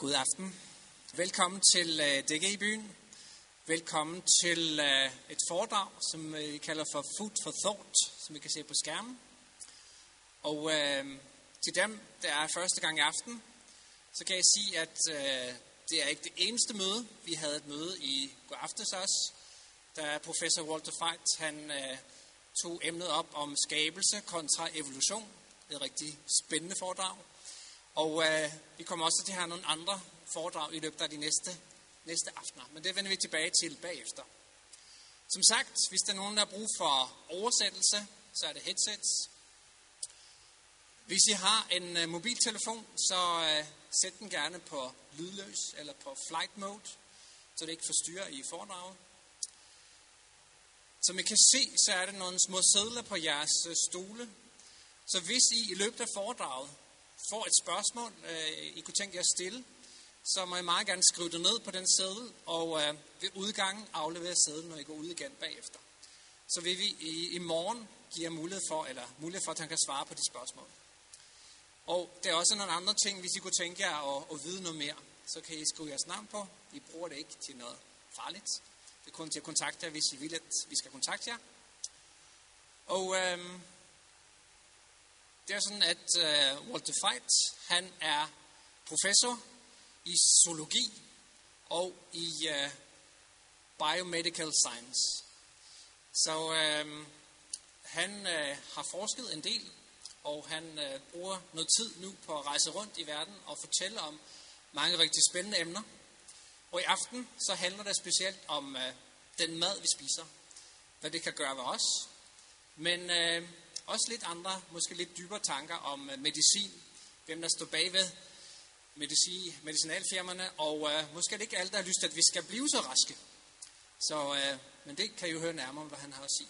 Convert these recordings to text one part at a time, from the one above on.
God aften. Velkommen til øh, uh, DG i byen. Velkommen til uh, et foredrag, som øh, vi kalder for Food for Thought, som vi kan se på skærmen. Og uh, til dem, der er første gang i aften, så kan jeg sige, at uh, det er ikke det eneste møde. Vi havde et møde i går aftes også, da professor Walter Feit, han uh, tog emnet op om skabelse kontra evolution. Et rigtig spændende foredrag. Og øh, vi kommer også til at have nogle andre foredrag i løbet af de næste, næste aftener. Men det vender vi tilbage til bagefter. Som sagt, hvis der er nogen, der har brug for oversættelse, så er det headsets. Hvis I har en øh, mobiltelefon, så øh, sæt den gerne på lydløs eller på flight mode, så det ikke forstyrrer i foredraget. Som I kan se, så er der nogle små sædler på jeres øh, stole. Så hvis I i løbet af foredraget får et spørgsmål, øh, I kunne tænke jer at stille, så må I meget gerne skrive det ned på den sædel, og øh, ved udgangen aflevere sædlen, når I går ud igen bagefter. Så vil vi i, i morgen give jer mulighed for, eller mulighed for, at han kan svare på de spørgsmål. Og der er også nogle andre ting, hvis I kunne tænke jer at, at vide noget mere, så kan I skrive jeres navn på. I bruger det ikke til noget farligt. Det er kun til at kontakte jer, hvis I vil, at vi skal kontakte jer. Og øhm, det er sådan, at uh, Walter Feit, han er professor i zoologi og i uh, biomedical science. Så uh, han uh, har forsket en del, og han uh, bruger noget tid nu på at rejse rundt i verden og fortælle om mange rigtig spændende emner. Og i aften så handler det specielt om uh, den mad, vi spiser. Hvad det kan gøre ved os. Men uh, også lidt andre, måske lidt dybere tanker om øh, medicin. Hvem der står bagved medicin, medicinalfirmaerne. Og uh, måske er det ikke alle, der har lyst til, at vi skal blive så raske. Så, uh, men det kan I jo høre nærmere hvad han har at sige.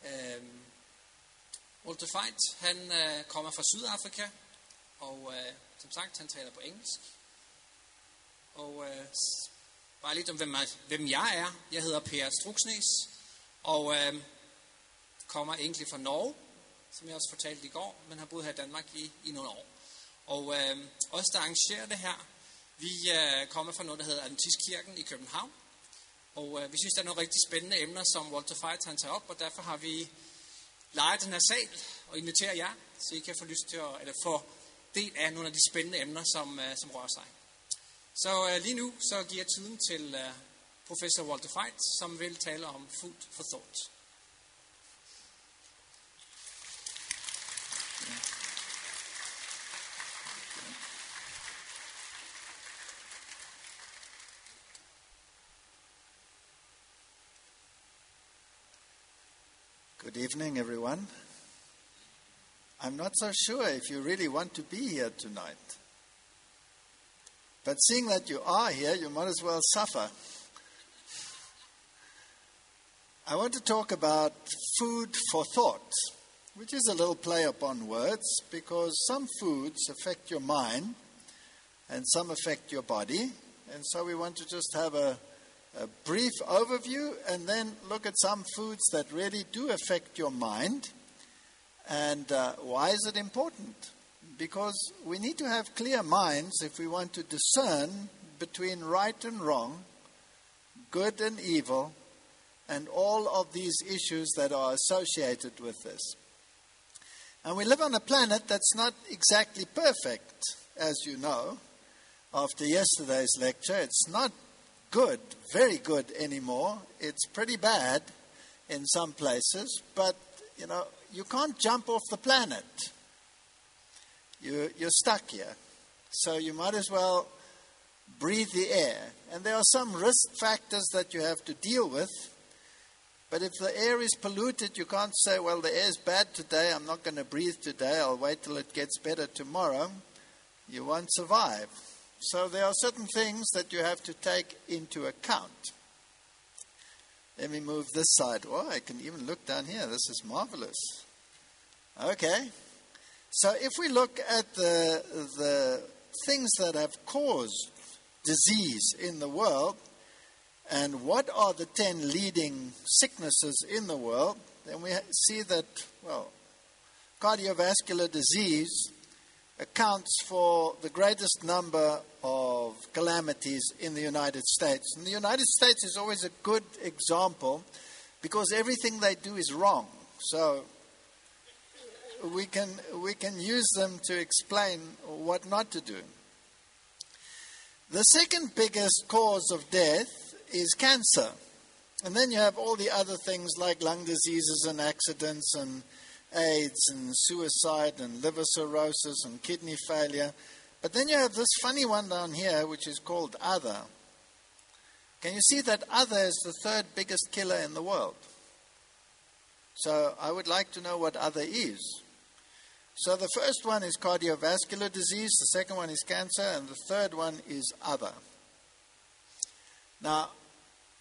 Uh, Walter Feit, han uh, kommer fra Sydafrika. Og uh, som sagt, han taler på engelsk. Og uh, bare lidt om, hvem, jeg, hvem jeg er. Jeg hedder Per Struksnes. Og uh, kommer egentlig fra Norge, som jeg også fortalte i går, men har boet her i Danmark i, i nogle år. Og øh, os, der arrangerer det her, vi øh, kommer fra noget, der hedder Adventistkirken i København. Og øh, vi synes, der er nogle rigtig spændende emner, som Walter Feit tager op, og derfor har vi lejet den her sal og inviterer jer, så I kan få lyst til at, eller få del af nogle af de spændende emner, som, øh, som rører sig. Så øh, lige nu, så giver jeg tiden til øh, professor Walter Feit, som vil tale om food for thought. Evening, everyone. I'm not so sure if you really want to be here tonight. But seeing that you are here, you might as well suffer. I want to talk about food for thought, which is a little play upon words because some foods affect your mind and some affect your body. And so we want to just have a a brief overview and then look at some foods that really do affect your mind. And uh, why is it important? Because we need to have clear minds if we want to discern between right and wrong, good and evil, and all of these issues that are associated with this. And we live on a planet that's not exactly perfect, as you know. After yesterday's lecture, it's not good, very good anymore. It's pretty bad in some places, but you know, you can't jump off the planet. You, you're stuck here. So you might as well breathe the air. And there are some risk factors that you have to deal with. But if the air is polluted, you can't say, well, the air is bad today, I'm not going to breathe today, I'll wait till it gets better tomorrow. You won't survive. So there are certain things that you have to take into account. Let me move this side. Oh, I can even look down here. This is marvelous. Okay. So if we look at the, the things that have caused disease in the world, and what are the 10 leading sicknesses in the world, then we see that, well, cardiovascular disease accounts for the greatest number of calamities in the United States. And the United States is always a good example because everything they do is wrong. So we can, we can use them to explain what not to do. The second biggest cause of death is cancer. And then you have all the other things like lung diseases and accidents and AIDS and suicide and liver cirrhosis and kidney failure. But then you have this funny one down here, which is called other. Can you see that other is the third biggest killer in the world? So I would like to know what other is. So the first one is cardiovascular disease, the second one is cancer, and the third one is other. Now,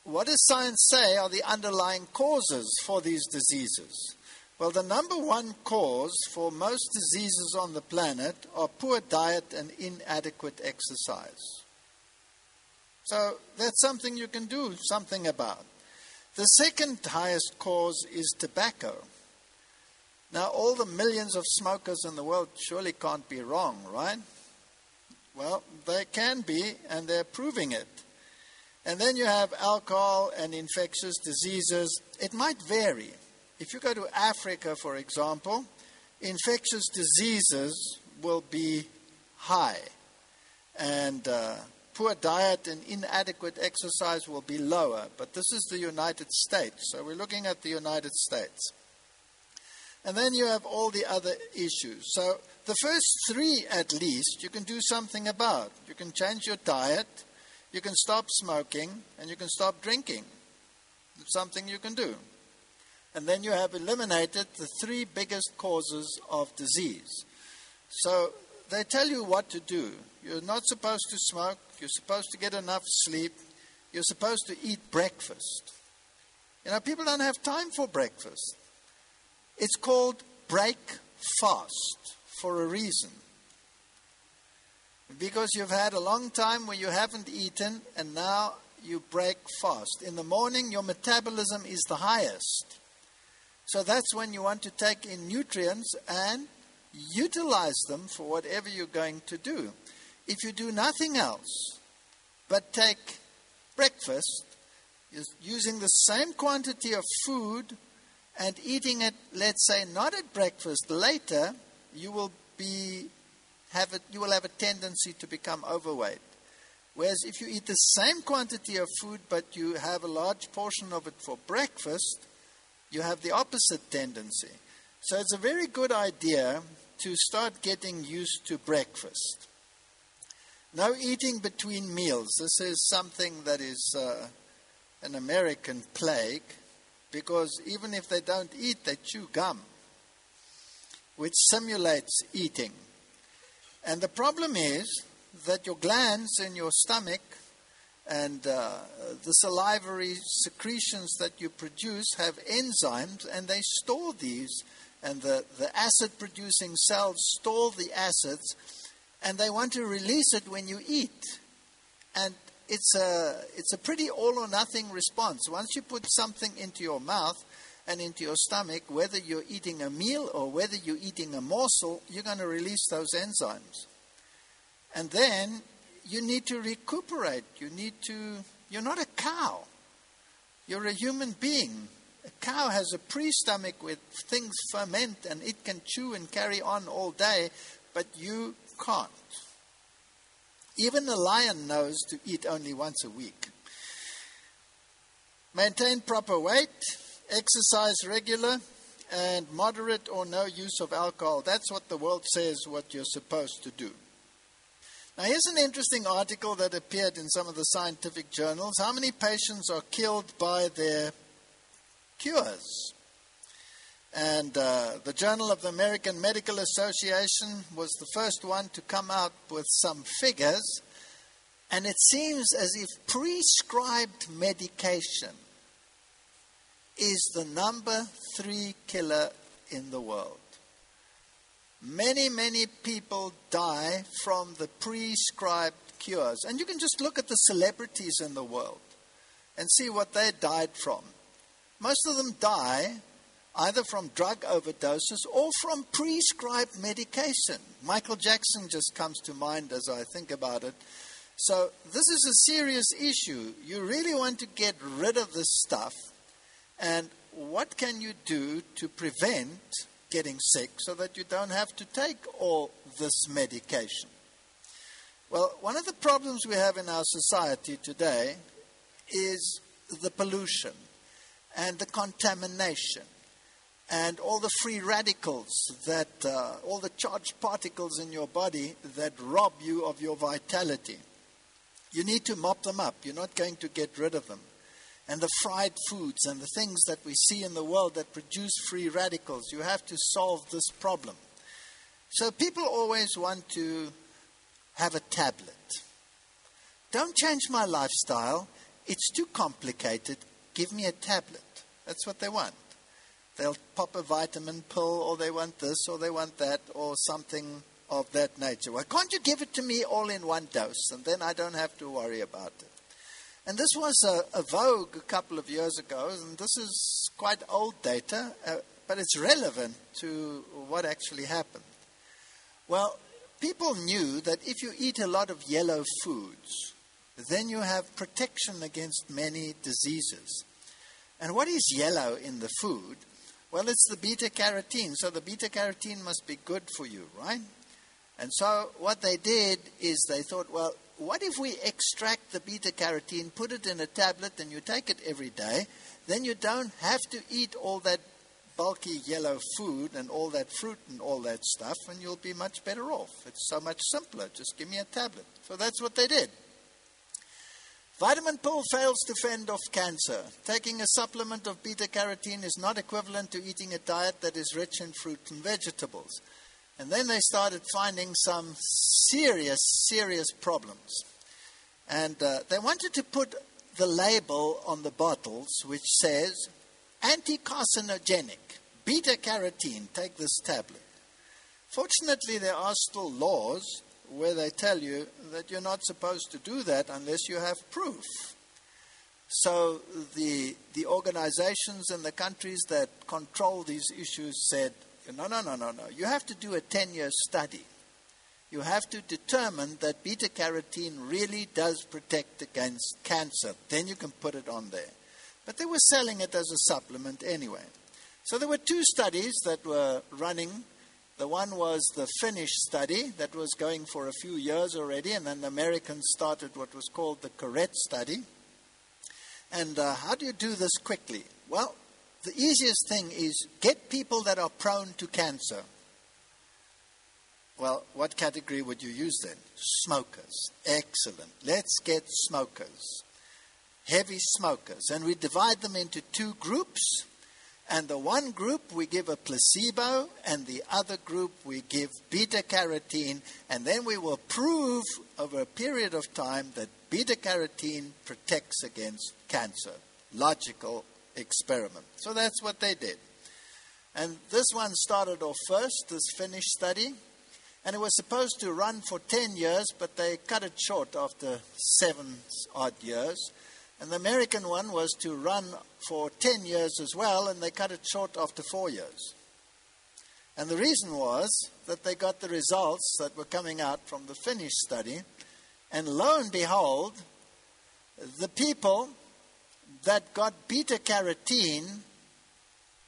what does science say are the underlying causes for these diseases? Well, the number one cause for most diseases on the planet are poor diet and inadequate exercise. So that's something you can do something about. The second highest cause is tobacco. Now, all the millions of smokers in the world surely can't be wrong, right? Well, they can be, and they're proving it. And then you have alcohol and infectious diseases. It might vary. If you go to Africa, for example, infectious diseases will be high, and uh, poor diet and inadequate exercise will be lower. But this is the United States, so we're looking at the United States. And then you have all the other issues. So the first three, at least, you can do something about. You can change your diet, you can stop smoking, and you can stop drinking. It's something you can do. And then you have eliminated the three biggest causes of disease. So they tell you what to do. You're not supposed to smoke, you're supposed to get enough sleep, you're supposed to eat breakfast. You know, people don't have time for breakfast. It's called break fast for a reason. Because you've had a long time where you haven't eaten and now you break fast. In the morning, your metabolism is the highest. So that's when you want to take in nutrients and utilize them for whatever you're going to do. If you do nothing else but take breakfast, using the same quantity of food and eating it, let's say, not at breakfast, later, you will be have a, you will have a tendency to become overweight. Whereas if you eat the same quantity of food but you have a large portion of it for breakfast, you have the opposite tendency. So it's a very good idea to start getting used to breakfast. No eating between meals. This is something that is uh, an American plague because even if they don't eat, they chew gum, which simulates eating. And the problem is that your glands in your stomach and uh, the salivary secretions that you produce have enzymes, and they store these, and the, the acid producing cells store the acids, and they want to release it when you eat. And it's a, it's a pretty all or nothing response. Once you put something into your mouth and into your stomach, whether you're eating a meal or whether you're eating a morsel, you're going to release those enzymes. And then you need to recuperate. You need to, you're not a cow, you're a human being. A cow has a pre stomach where things ferment and it can chew and carry on all day, but you can't. Even a lion knows to eat only once a week. Maintain proper weight, exercise regular, and moderate or no use of alcohol. That's what the world says what you're supposed to do. Now, here's an interesting article that appeared in some of the scientific journals. How many patients are killed by their cures? And uh, the Journal of the American Medical Association was the first one to come out with some figures. And it seems as if prescribed medication is the number three killer in the world. Many, many people die from the prescribed cures. And you can just look at the celebrities in the world and see what they died from. Most of them die either from drug overdoses or from prescribed medication. Michael Jackson just comes to mind as I think about it. So, this is a serious issue. You really want to get rid of this stuff. And what can you do to prevent getting sick so that you don't have to take all this medication? Well, one of the problems we have in our society today is the pollution and the contamination and all the free radicals that, uh, all the charged particles in your body that rob you of your vitality. You need to mop them up. You're not going to get rid of them. And the fried foods and the things that we see in the world that produce free radicals, you have to solve this problem. So people always want to have a tablet. Don't change my lifestyle. It's too complicated. Give me a tablet. That's what they want. They'll pop a vitamin pill, or they want this, or they want that, or something of that nature. Why can't you give it to me all in one dose, and then I don't have to worry about it? And this was a, a vogue a couple of years ago, and this is quite old data, uh, but it's relevant to what actually happened. Well, people knew that if you eat a lot of yellow foods, then you have protection against many diseases. And what is yellow in the food? Well, it's the beta carotene. So the beta carotene must be good for you, right? And so what they did is they thought, well, what if we extract the beta carotene, put it in a tablet, and you take it every day? Then you don't have to eat all that bulky yellow food and all that fruit and all that stuff, and you'll be much better off. It's so much simpler. Just give me a tablet. So that's what they did. Vitamin pill fails to fend off cancer. Taking a supplement of beta carotene is not equivalent to eating a diet that is rich in fruit and vegetables. And then they started finding some serious, serious problems. And uh, they wanted to put the label on the bottles which says anti carcinogenic, beta carotene, take this tablet. Fortunately, there are still laws where they tell you that you're not supposed to do that unless you have proof. So the, the organizations and the countries that control these issues said no, no, no, no, no. You have to do a 10 year study. You have to determine that beta carotene really does protect against cancer. Then you can put it on there. But they were selling it as a supplement anyway. So there were two studies that were running. The one was the Finnish study that was going for a few years already, and then the Americans started what was called the CARET study. And uh, how do you do this quickly? Well, the easiest thing is get people that are prone to cancer. Well, what category would you use then? Smokers. Excellent. Let's get smokers. Heavy smokers. And we divide them into two groups. And the one group we give a placebo, and the other group we give beta carotene. And then we will prove over a period of time that beta carotene protects against cancer. Logical experiment. So that's what they did. And this one started off first, this Finnish study, and it was supposed to run for 10 years, but they cut it short after seven odd years. And the American one was to run for 10 years as well, and they cut it short after four years. And the reason was that they got the results that were coming out from the Finnish study, and lo and behold, the people that got beta carotene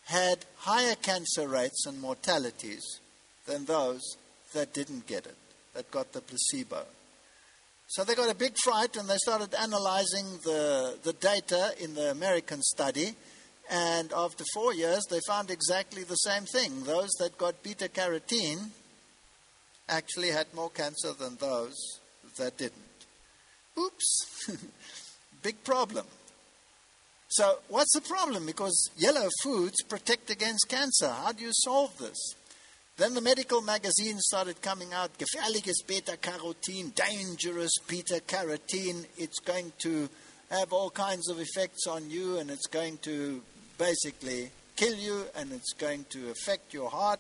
had higher cancer rates and mortalities than those that didn't get it, that got the placebo. So they got a big fright and they started analyzing the, the data in the American study. And after four years, they found exactly the same thing. Those that got beta carotene actually had more cancer than those that didn't. Oops, big problem. So, what's the problem? Because yellow foods protect against cancer. How do you solve this? Then the medical magazines started coming out. Gefährliches beta carotene, dangerous beta carotene. It's going to have all kinds of effects on you, and it's going to basically kill you, and it's going to affect your heart,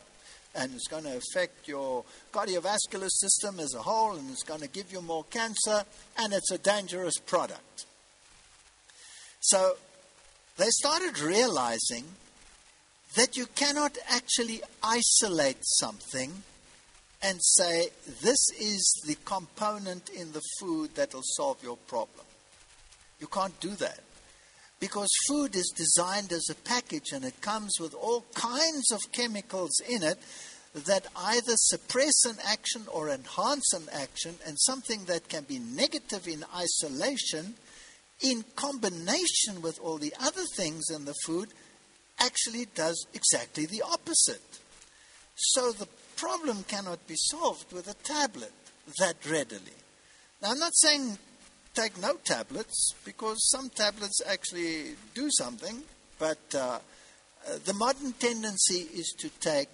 and it's going to affect your cardiovascular system as a whole, and it's going to give you more cancer, and it's a dangerous product. So they started realizing that you cannot actually isolate something and say, this is the component in the food that will solve your problem. You can't do that. Because food is designed as a package and it comes with all kinds of chemicals in it that either suppress an action or enhance an action, and something that can be negative in isolation, in combination with all the other things in the food, actually does exactly the opposite. So the problem cannot be solved with a tablet that readily. Now, I'm not saying take no tablets because some tablets actually do something, but uh, the modern tendency is to take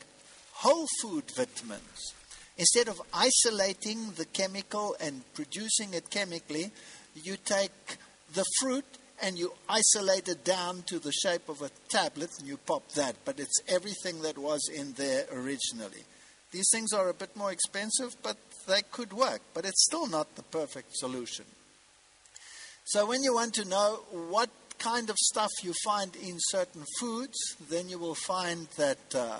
whole food vitamins. Instead of isolating the chemical and producing it chemically, you take the fruit and you isolate it down to the shape of a tablet and you pop that, but it's everything that was in there originally. These things are a bit more expensive, but they could work, but it's still not the perfect solution. So, when you want to know what kind of stuff you find in certain foods, then you will find that uh,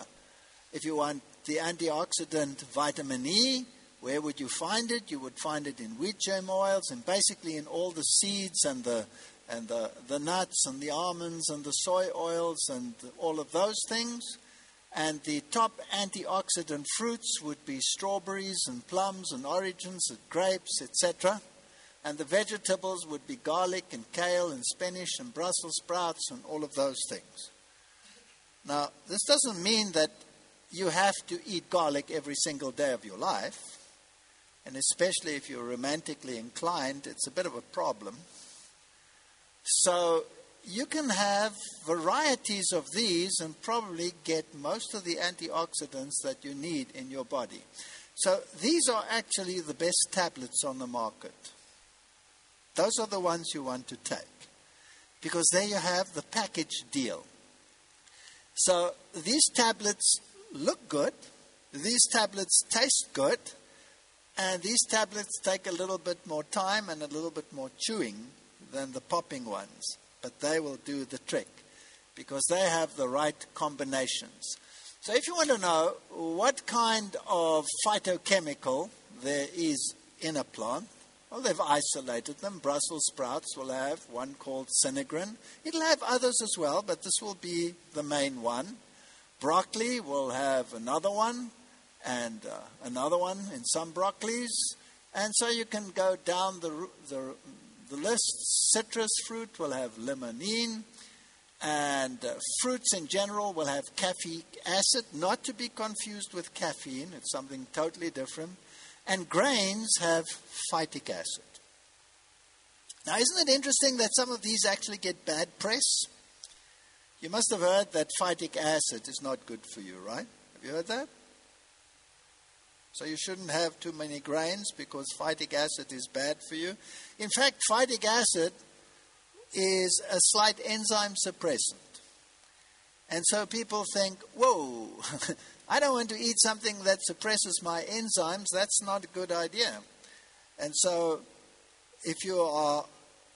if you want the antioxidant vitamin E, where would you find it? You would find it in wheat germ oils and basically in all the seeds and the and the, the nuts and the almonds and the soy oils and all of those things. And the top antioxidant fruits would be strawberries and plums and oranges and grapes, etc. And the vegetables would be garlic and kale and spinach and Brussels sprouts and all of those things. Now, this doesn't mean that you have to eat garlic every single day of your life. And especially if you're romantically inclined, it's a bit of a problem. So you can have varieties of these and probably get most of the antioxidants that you need in your body. So these are actually the best tablets on the market. Those are the ones you want to take because there you have the package deal. So these tablets look good, these tablets taste good, and these tablets take a little bit more time and a little bit more chewing than the popping ones, but they will do the trick because they have the right combinations. So, if you want to know what kind of phytochemical there is in a plant, well, they've isolated them. Brussels sprouts will have one called sinigrin. It'll have others as well, but this will be the main one. Broccoli will have another one, and uh, another one in some broccolis. And so you can go down the, the, the list. Citrus fruit will have limonene, and uh, fruits in general will have caffeic acid, not to be confused with caffeine, it's something totally different. And grains have phytic acid. Now, isn't it interesting that some of these actually get bad press? You must have heard that phytic acid is not good for you, right? Have you heard that? So you shouldn't have too many grains because phytic acid is bad for you. In fact, phytic acid is a slight enzyme suppressant. And so people think, whoa, I don't want to eat something that suppresses my enzymes. That's not a good idea. And so if you are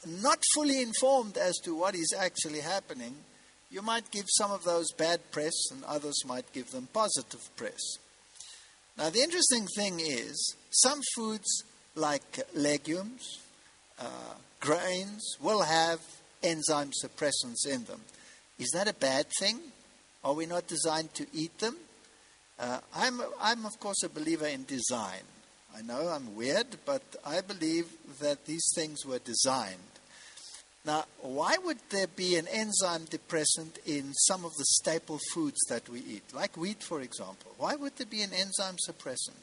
not fully informed as to what is actually happening, you might give some of those bad press and others might give them positive press. Now, the interesting thing is, some foods like legumes, uh, grains, will have enzyme suppressants in them. Is that a bad thing? Are we not designed to eat them? Uh, I'm, I'm, of course, a believer in design. I know I'm weird, but I believe that these things were designed. Now, why would there be an enzyme depressant in some of the staple foods that we eat, like wheat, for example? Why would there be an enzyme suppressant?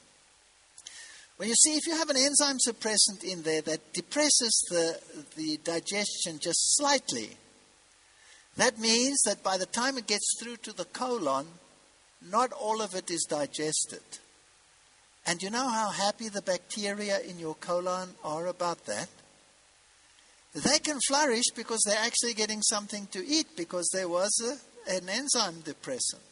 Well, you see, if you have an enzyme suppressant in there that depresses the, the digestion just slightly, that means that by the time it gets through to the colon, not all of it is digested. And you know how happy the bacteria in your colon are about that? They can flourish because they're actually getting something to eat because there was a, an enzyme depressant.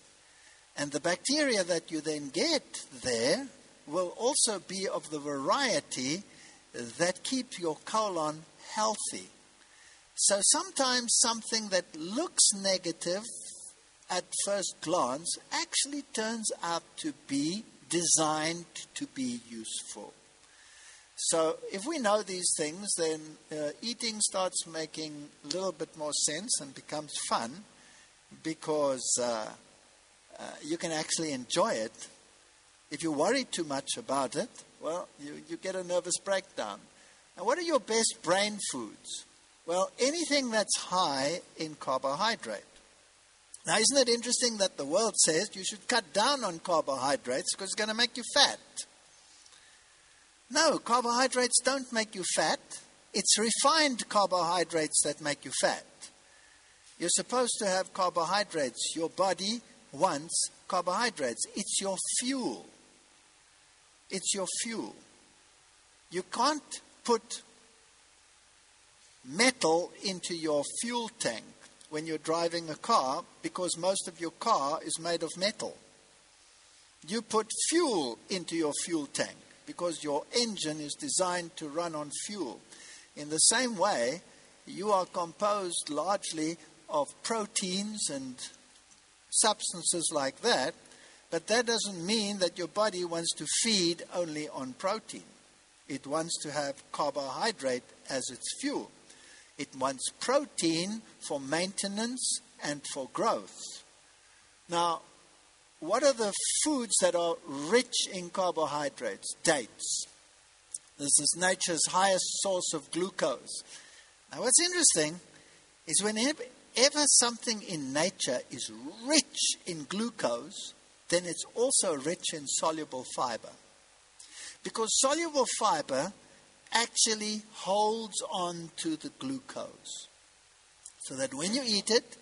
And the bacteria that you then get there will also be of the variety that keep your colon healthy. So sometimes something that looks negative at first glance actually turns out to be designed to be useful. So, if we know these things, then uh, eating starts making a little bit more sense and becomes fun because uh, uh, you can actually enjoy it. If you worry too much about it, well, you, you get a nervous breakdown. And what are your best brain foods? Well, anything that's high in carbohydrate. Now, isn't it interesting that the world says you should cut down on carbohydrates because it's going to make you fat? No, carbohydrates don't make you fat. It's refined carbohydrates that make you fat. You're supposed to have carbohydrates. Your body wants carbohydrates. It's your fuel. It's your fuel. You can't put metal into your fuel tank when you're driving a car because most of your car is made of metal. You put fuel into your fuel tank because your engine is designed to run on fuel. In the same way, you are composed largely of proteins and substances like that, but that doesn't mean that your body wants to feed only on protein. It wants to have carbohydrate as its fuel. It wants protein for maintenance and for growth. Now, what are the foods that are rich in carbohydrates? Dates. This is nature's highest source of glucose. Now, what's interesting is whenever something in nature is rich in glucose, then it's also rich in soluble fiber. Because soluble fiber actually holds on to the glucose. So that when you eat it,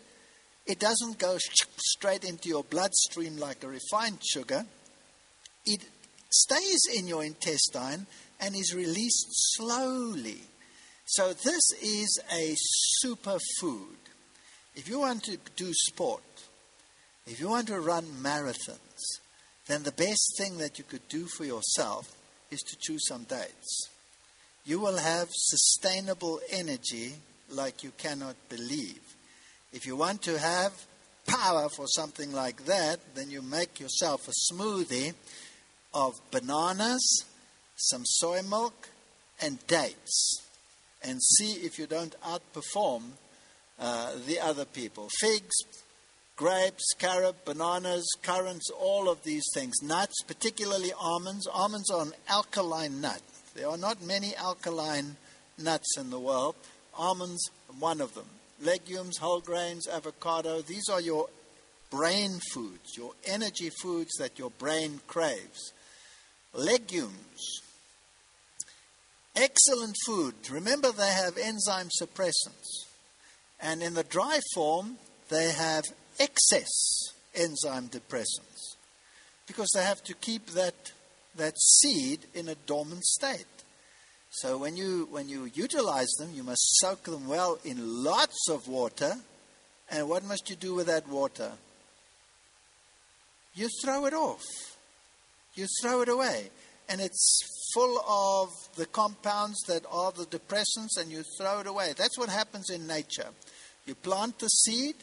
it doesn't go straight into your bloodstream like a refined sugar. It stays in your intestine and is released slowly. So, this is a superfood. If you want to do sport, if you want to run marathons, then the best thing that you could do for yourself is to choose some dates you will have sustainable energy like you cannot believe. If you want to have power for something like that, then you make yourself a smoothie of bananas, some soy milk, and dates. And see if you don't outperform uh, the other people. Figs, grapes, carob, bananas, currants, all of these things. Nuts, particularly almonds. Almonds are an alkaline nut. There are not many alkaline nuts in the world. Almonds, one of them. Legumes, whole grains, avocado, these are your brain foods, your energy foods that your brain craves. Legumes, excellent food. Remember, they have enzyme suppressants. And in the dry form, they have excess enzyme depressants because they have to keep that that seed in a dormant state. So when you when you utilize them, you must soak them well in lots of water. And what must you do with that water? You throw it off. You throw it away. And it's full of the compounds that are the depressants, and you throw it away. That's what happens in nature. You plant the seed,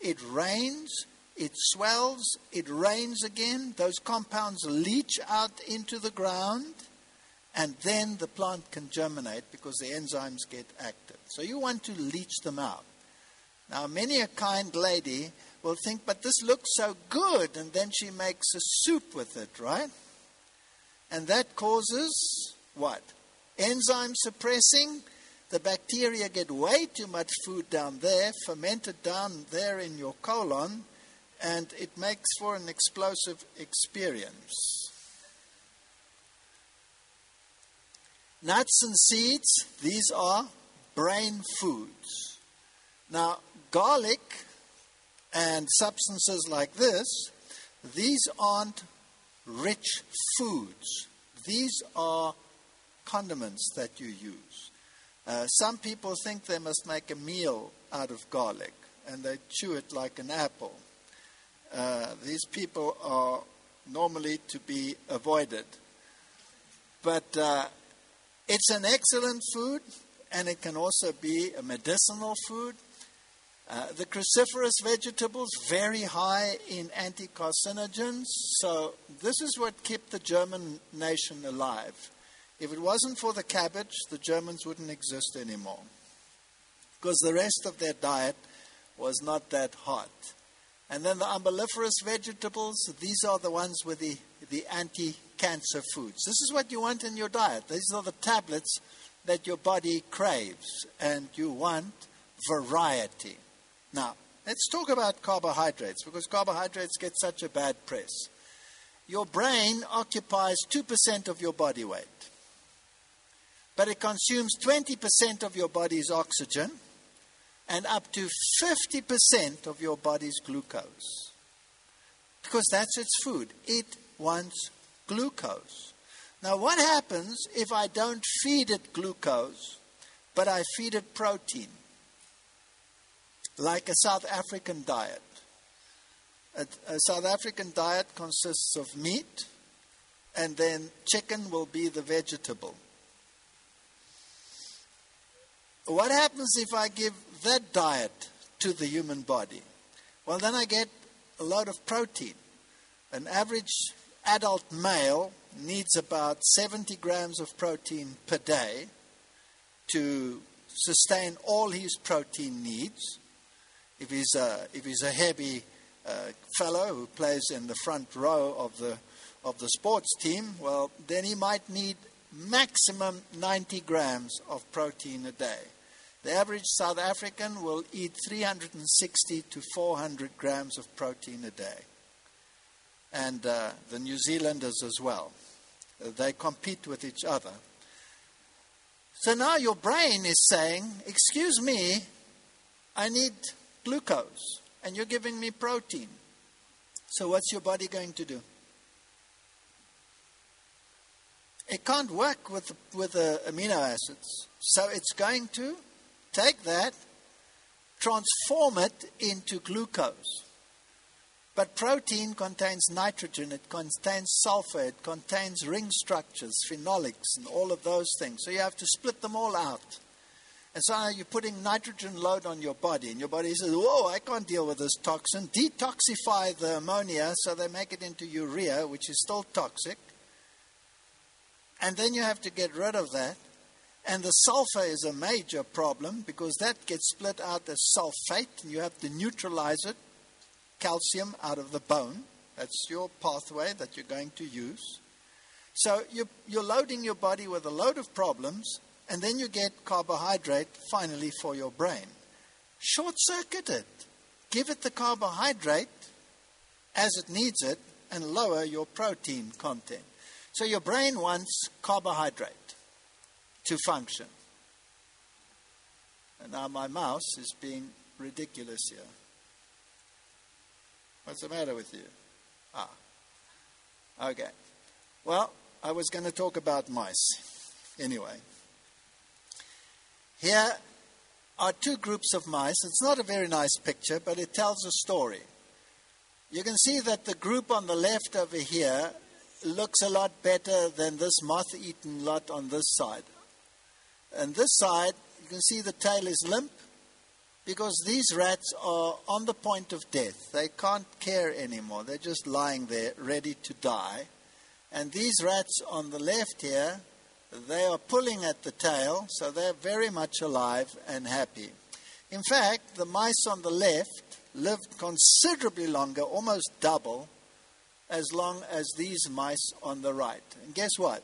it rains, it swells, it rains again, those compounds leach out into the ground, and then the plant can germinate because the enzymes get active. So you want to leach them out. Now, many a kind lady will think, but this looks so good, and then she makes a soup with it, right? And that causes what? Enzyme suppressing. The bacteria get way too much food down there, fermented down there in your colon and it makes for an explosive experience. Nuts and seeds, these are brain foods. Now, garlic and substances like this, these aren't rich foods. These are condiments that you use. Uh, some people think they must make a meal out of garlic and they chew it like an apple. Uh, these people are normally to be avoided. But uh, it's an excellent food, and it can also be a medicinal food. Uh, the cruciferous vegetables very high in anti-carcinogens. So this is what kept the German nation alive. If it wasn't for the cabbage, the Germans wouldn't exist anymore. Because the rest of their diet was not that hot. And then the umbelliferous vegetables, these are the ones with the, the anti cancer foods. This is what you want in your diet. These are the tablets that your body craves, and you want variety. Now, let's talk about carbohydrates because carbohydrates get such a bad press. Your brain occupies 2% of your body weight, but it consumes 20% of your body's oxygen and up to 50% of your body's glucose. Because that's its food. It wants glucose. Now, what happens if I don't feed it glucose, but I feed it protein? Like a South African diet. A, a South African diet consists of meat, and then chicken will be the vegetable. What happens if I give that diet to the human body? Well, then I get a lot of protein. An average adult male needs about 70 grams of protein per day to sustain all his protein needs. If he's a, if he's a heavy uh, fellow who plays in the front row of the, of the sports team, well, then he might need maximum 90 grams of protein a day. The average South African will eat 360 to 400 grams of protein a day. And uh, the New Zealanders as well. They compete with each other. So now your brain is saying, Excuse me, I need glucose, and you're giving me protein. So what's your body going to do? It can't work with, with the amino acids. So it's going to take that, transform it into glucose. But protein contains nitrogen, it contains sulfur, it contains ring structures, phenolics, and all of those things. So you have to split them all out. And so you're putting nitrogen load on your body, and your body says, Whoa, I can't deal with this toxin. Detoxify the ammonia so they make it into urea, which is still toxic. And then you have to get rid of that. And the sulfur is a major problem because that gets split out as sulfate, and you have to neutralize it, calcium out of the bone. That's your pathway that you're going to use. So you're, you're loading your body with a load of problems, and then you get carbohydrate finally for your brain. Short circuit it. Give it the carbohydrate as it needs it, and lower your protein content. So your brain wants carbohydrate to function. And now my mouse is being ridiculous here. What's the matter with you? Ah. Okay. Well, I was going to talk about mice. Anyway. Here are two groups of mice. It's not a very nice picture, but it tells a story. You can see that the group on the left over here looks a lot better than this moth eaten lot on this side. And this side, you can see the tail is limp because these rats are on the point of death. They can't care anymore. They're just lying there ready to die. And these rats on the left here, they are pulling at the tail, so they're very much alive and happy. In fact, the mice on the left lived considerably longer, almost double, as long as these mice on the right. And guess what?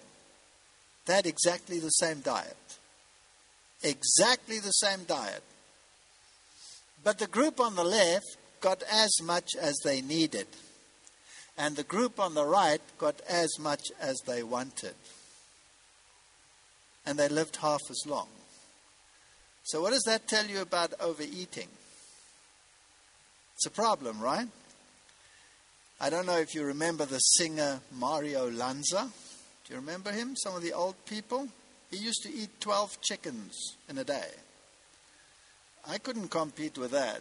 They had exactly the same diet exactly the same diet. But the group on the left got as much as they needed, and the group on the right got as much as they wanted. And they lived half as long. So, what does that tell you about overeating? It's a problem, right? I don't know if you remember the singer Mario Lanza. Do you remember him? Some of the old people? He used to eat 12 chickens in a day. I couldn't compete with that,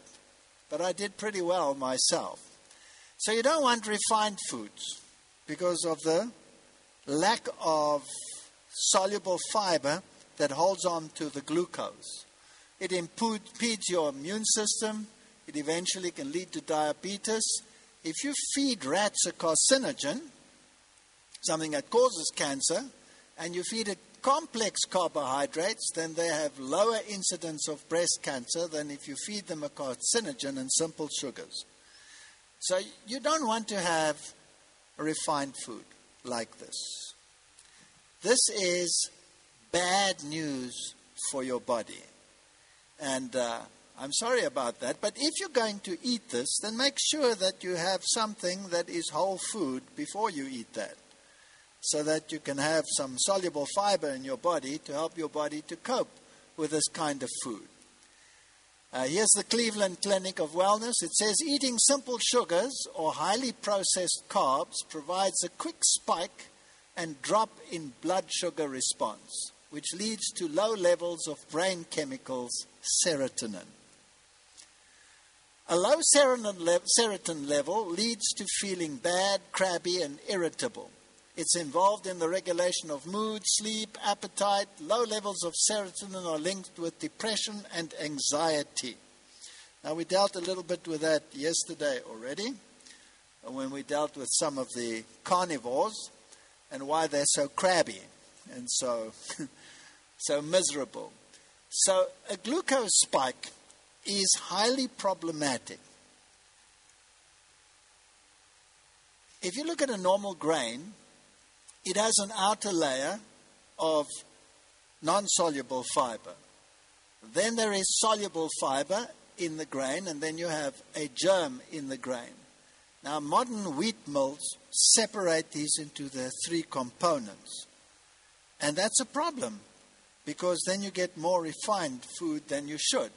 but I did pretty well myself. So you don't want refined foods because of the lack of soluble fiber that holds on to the glucose. It impedes your immune system. It eventually can lead to diabetes. If you feed rats a carcinogen, something that causes cancer, and you feed it complex carbohydrates, then they have lower incidence of breast cancer than if you feed them a carcinogen and simple sugars. So you don't want to have refined food like this. This is bad news for your body. And uh, I'm sorry about that. But if you're going to eat this, then make sure that you have something that is whole food before you eat that. So that you can have some soluble fiber in your body to help your body to cope with this kind of food. Uh, here's the Cleveland Clinic of Wellness. It says eating simple sugars or highly processed carbs provides a quick spike and drop in blood sugar response, which leads to low levels of brain chemicals serotonin. A low serotonin level leads to feeling bad, crabby, and irritable. It's involved in the regulation of mood, sleep, appetite. Low levels of serotonin are linked with depression and anxiety. Now, we dealt a little bit with that yesterday already uh, when we dealt with some of the carnivores and why they're so crabby and so, so miserable. So, a glucose spike is highly problematic. If you look at a normal grain, it has an outer layer of non soluble fiber. Then there is soluble fiber in the grain, and then you have a germ in the grain. Now, modern wheat mills separate these into their three components. And that's a problem because then you get more refined food than you should.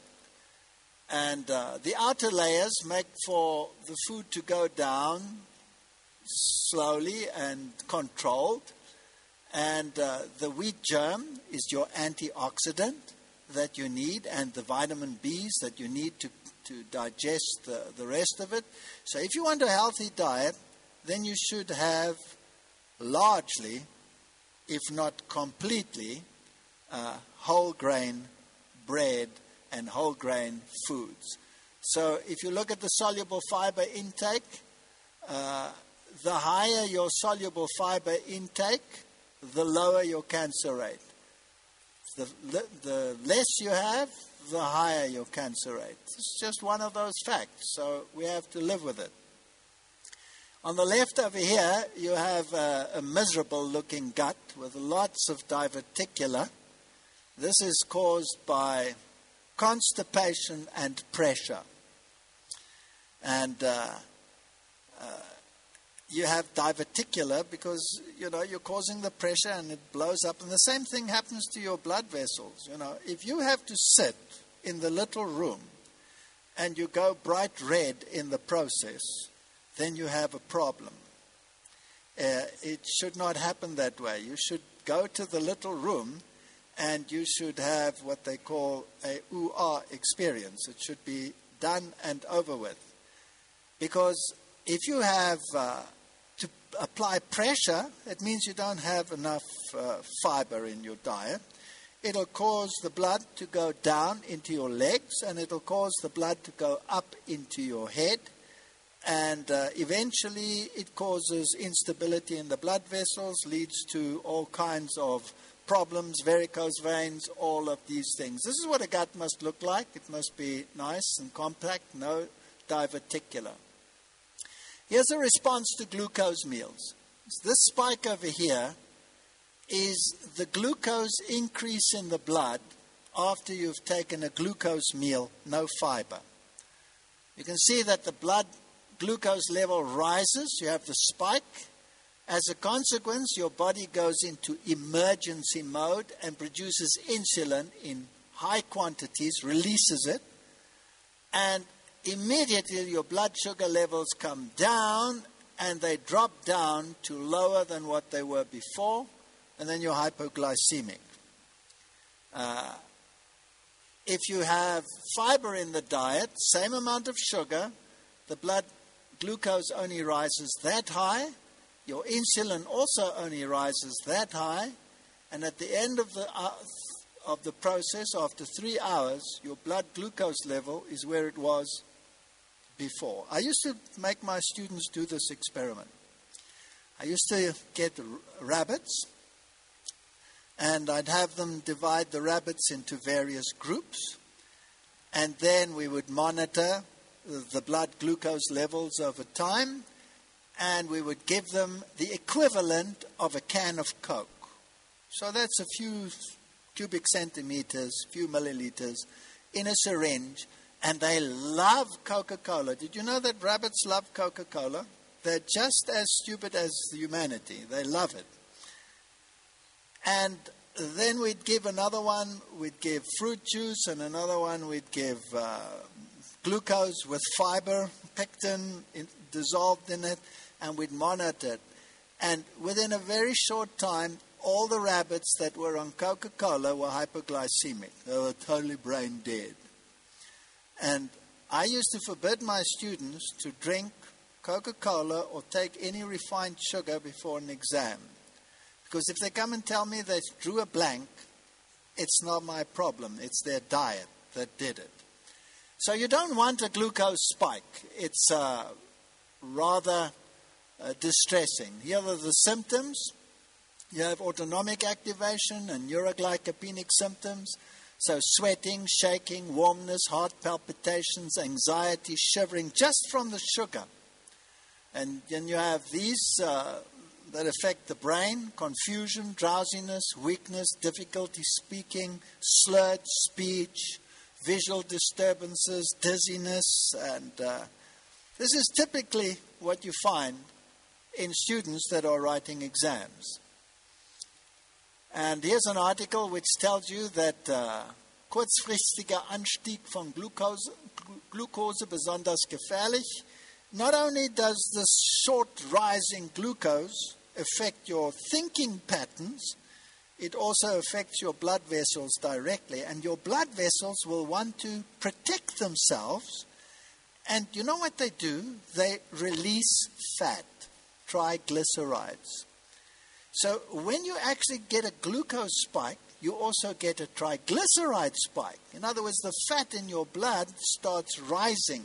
And uh, the outer layers make for the food to go down slowly and controlled. And uh, the wheat germ is your antioxidant that you need, and the vitamin Bs that you need to, to digest the, the rest of it. So, if you want a healthy diet, then you should have largely, if not completely, uh, whole grain bread and whole grain foods. So, if you look at the soluble fiber intake, uh, the higher your soluble fiber intake, the lower your cancer rate. The, the less you have, the higher your cancer rate. It's just one of those facts, so we have to live with it. On the left over here, you have a, a miserable looking gut with lots of diverticula. This is caused by constipation and pressure. And uh, uh, you have diverticular because you know you're causing the pressure and it blows up. And the same thing happens to your blood vessels you know. If you have to sit in the little room and you go bright red in the process then you have a problem. Uh, it should not happen that way. You should go to the little room and you should have what they call a ooh experience. It should be done and over with. Because if you have uh, apply pressure, it means you don't have enough uh, fiber in your diet. It'll cause the blood to go down into your legs and it'll cause the blood to go up into your head. And uh, eventually, it causes instability in the blood vessels, leads to all kinds of problems, varicose veins, all of these things. This is what a gut must look like. It must be nice and compact, no diverticular. Here's a response to glucose meals. This spike over here is the glucose increase in the blood after you've taken a glucose meal, no fiber. You can see that the blood glucose level rises, you have the spike. As a consequence, your body goes into emergency mode and produces insulin in high quantities, releases it, and immediately your blood sugar levels come down and they drop down to lower than what they were before, and then you're hypoglycemic. Uh, if you have fiber in the diet, same amount of sugar, the blood glucose only rises that high, your insulin also only rises that high, and at the end of the uh, of the process, after three hours, your blood glucose level is where it was before. I used to make my students do this experiment. I used to get rabbits, and I'd have them divide the rabbits into various groups, and then we would monitor the blood glucose levels over time, and we would give them the equivalent of a can of Coke. So that's a few cubic centimeters, few milliliters in a syringe, and they love Coca Cola. Did you know that rabbits love Coca Cola? They're just as stupid as humanity. They love it. And then we'd give another one, we'd give fruit juice, and another one we'd give uh, glucose with fiber, pectin in, dissolved in it, and we'd monitor it. And within a very short time, all the rabbits that were on Coca Cola were hypoglycemic. They were totally brain dead. And I used to forbid my students to drink Coca Cola or take any refined sugar before an exam. Because if they come and tell me they drew a blank, it's not my problem. It's their diet that did it. So you don't want a glucose spike. It's uh, rather uh, distressing. Here are the symptoms. You have autonomic activation and neuroglycopenic symptoms. So, sweating, shaking, warmness, heart palpitations, anxiety, shivering, just from the sugar. And then you have these uh, that affect the brain confusion, drowsiness, weakness, difficulty speaking, slurred speech, visual disturbances, dizziness, and uh, this is typically what you find in students that are writing exams. And here's an article which tells you that uh, kurzfristiger Anstieg von Glucose, Glucose besonders gefährlich. Not only does this short rise in glucose affect your thinking patterns, it also affects your blood vessels directly. And your blood vessels will want to protect themselves. And you know what they do? They release fat, triglycerides. So when you actually get a glucose spike, you also get a triglyceride spike. In other words, the fat in your blood starts rising.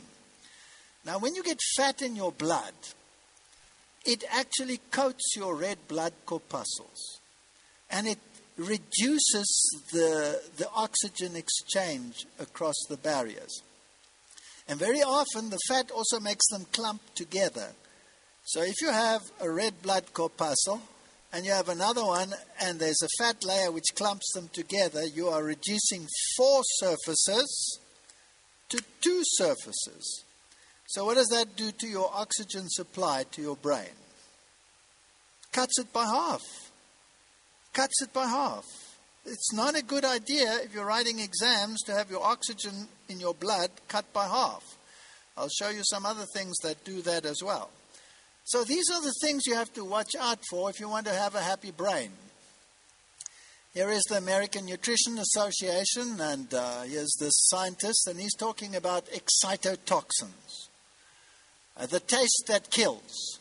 Now, when you get fat in your blood, it actually coats your red blood corpuscles and it reduces the, the oxygen exchange across the barriers. And very often, the fat also makes them clump together. So, if you have a red blood corpuscle, and you have another one, and there's a fat layer which clumps them together, you are reducing four surfaces to two surfaces. So, what does that do to your oxygen supply to your brain? Cuts it by half. Cuts it by half. It's not a good idea if you're writing exams to have your oxygen in your blood cut by half. I'll show you some other things that do that as well. So these are the things you have to watch out for if you want to have a happy brain. Here is the American Nutrition Association, and uh, here's this scientist, and he's talking about excitotoxins, uh, the taste that kills,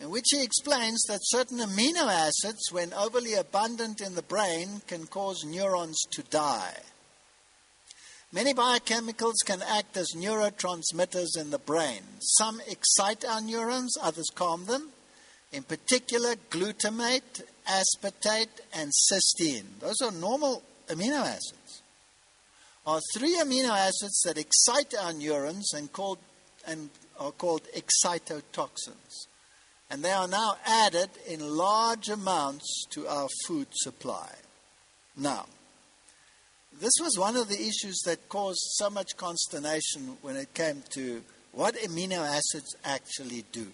in which he explains that certain amino acids, when overly abundant in the brain, can cause neurons to die. Many biochemicals can act as neurotransmitters in the brain. Some excite our neurons, others calm them. In particular, glutamate, aspartate, and cysteine. Those are normal amino acids. Are three amino acids that excite our neurons and, called, and are called excitotoxins. And they are now added in large amounts to our food supply. Now, this was one of the issues that caused so much consternation when it came to what amino acids actually do.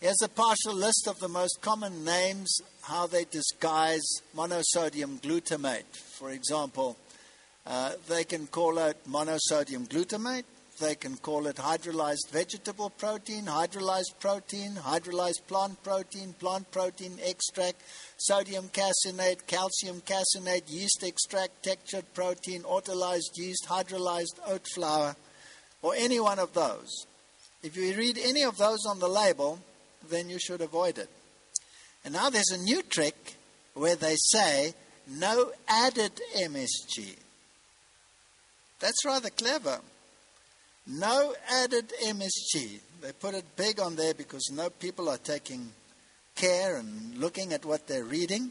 Here's a partial list of the most common names, how they disguise monosodium glutamate. For example, uh, they can call it monosodium glutamate, they can call it hydrolyzed vegetable protein, hydrolyzed protein, hydrolyzed plant protein, plant protein extract, sodium caseinate, calcium caseinate, yeast extract, textured protein, autolyzed yeast, hydrolyzed oat flour, or any one of those. If you read any of those on the label, then you should avoid it. And now there's a new trick where they say no added MSG. That's rather clever. No added MSG. They put it big on there because no people are taking care and looking at what they're reading.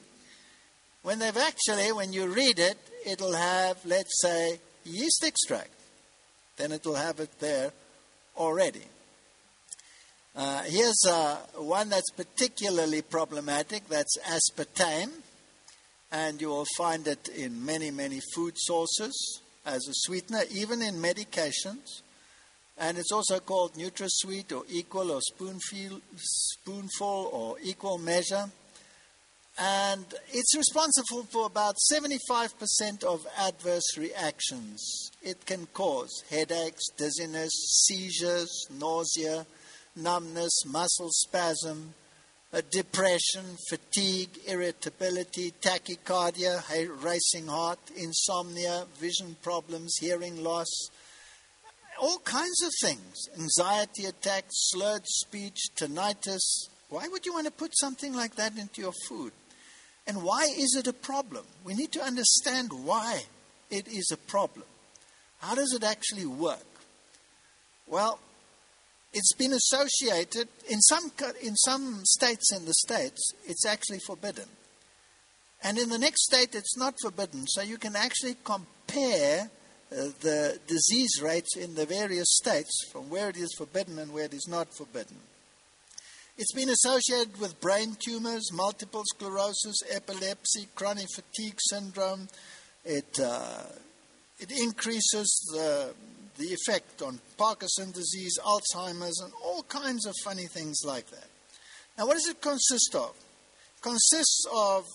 When they've actually, when you read it, it'll have, let's say, yeast extract. Then it'll have it there already. Uh, here's uh, one that's particularly problematic that's aspartame, and you will find it in many, many food sources as a sweetener, even in medications. And it's also called NutraSweet or equal or spoonful, spoonful or equal measure. And it's responsible for about 75% of adverse reactions. It can cause headaches, dizziness, seizures, nausea, numbness, muscle spasm, depression, fatigue, irritability, tachycardia, racing heart, insomnia, vision problems, hearing loss, all kinds of things anxiety attacks, slurred speech, tinnitus. Why would you want to put something like that into your food? And why is it a problem? We need to understand why it is a problem. How does it actually work? Well, it's been associated in some in some states in the states it's actually forbidden and in the next state it's not forbidden so you can actually compare the disease rates in the various states from where it is forbidden and where it is not forbidden it's been associated with brain tumors multiple sclerosis epilepsy chronic fatigue syndrome it uh, it increases the the effect on Parkinson's disease, Alzheimer's, and all kinds of funny things like that. Now, what does it consist of? It consists of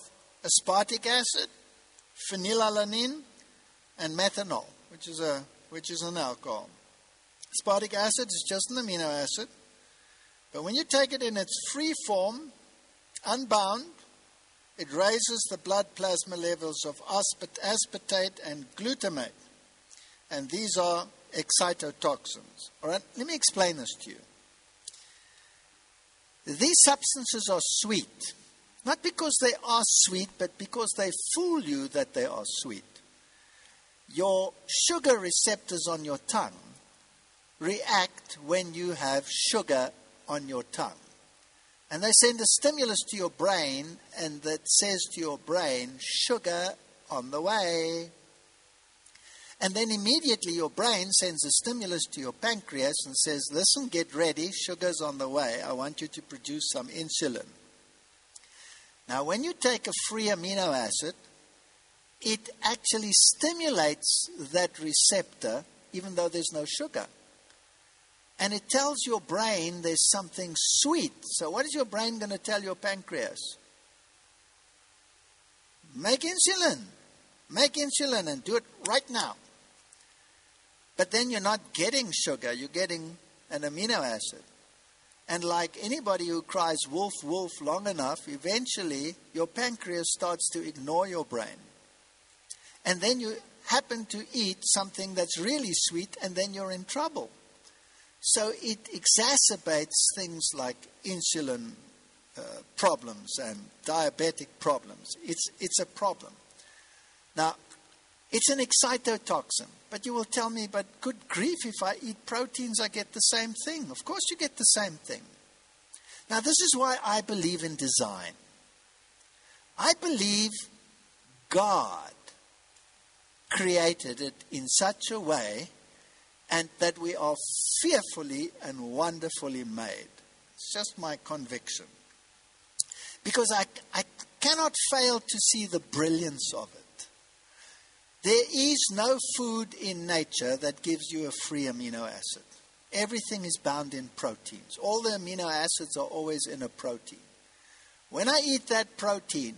aspartic acid, phenylalanine, and methanol, which is, a, which is an alcohol. Aspartic acid is just an amino acid, but when you take it in its free form, unbound, it raises the blood plasma levels of aspartate and glutamate. And these are excitotoxins. All right, let me explain this to you. These substances are sweet, not because they are sweet, but because they fool you that they are sweet. Your sugar receptors on your tongue react when you have sugar on your tongue. And they send a stimulus to your brain, and that says to your brain, sugar on the way. And then immediately your brain sends a stimulus to your pancreas and says, Listen, get ready, sugar's on the way. I want you to produce some insulin. Now, when you take a free amino acid, it actually stimulates that receptor even though there's no sugar. And it tells your brain there's something sweet. So, what is your brain going to tell your pancreas? Make insulin. Make insulin and do it right now. But then you're not getting sugar, you're getting an amino acid. And like anybody who cries wolf, wolf long enough, eventually your pancreas starts to ignore your brain. And then you happen to eat something that's really sweet, and then you're in trouble. So it exacerbates things like insulin uh, problems and diabetic problems. It's, it's a problem. Now, it's an excitotoxin. But you will tell me, but good grief, if I eat proteins, I get the same thing. Of course, you get the same thing. Now, this is why I believe in design. I believe God created it in such a way and that we are fearfully and wonderfully made. It's just my conviction. Because I, I cannot fail to see the brilliance of it. There is no food in nature that gives you a free amino acid. Everything is bound in proteins. All the amino acids are always in a protein. When I eat that protein,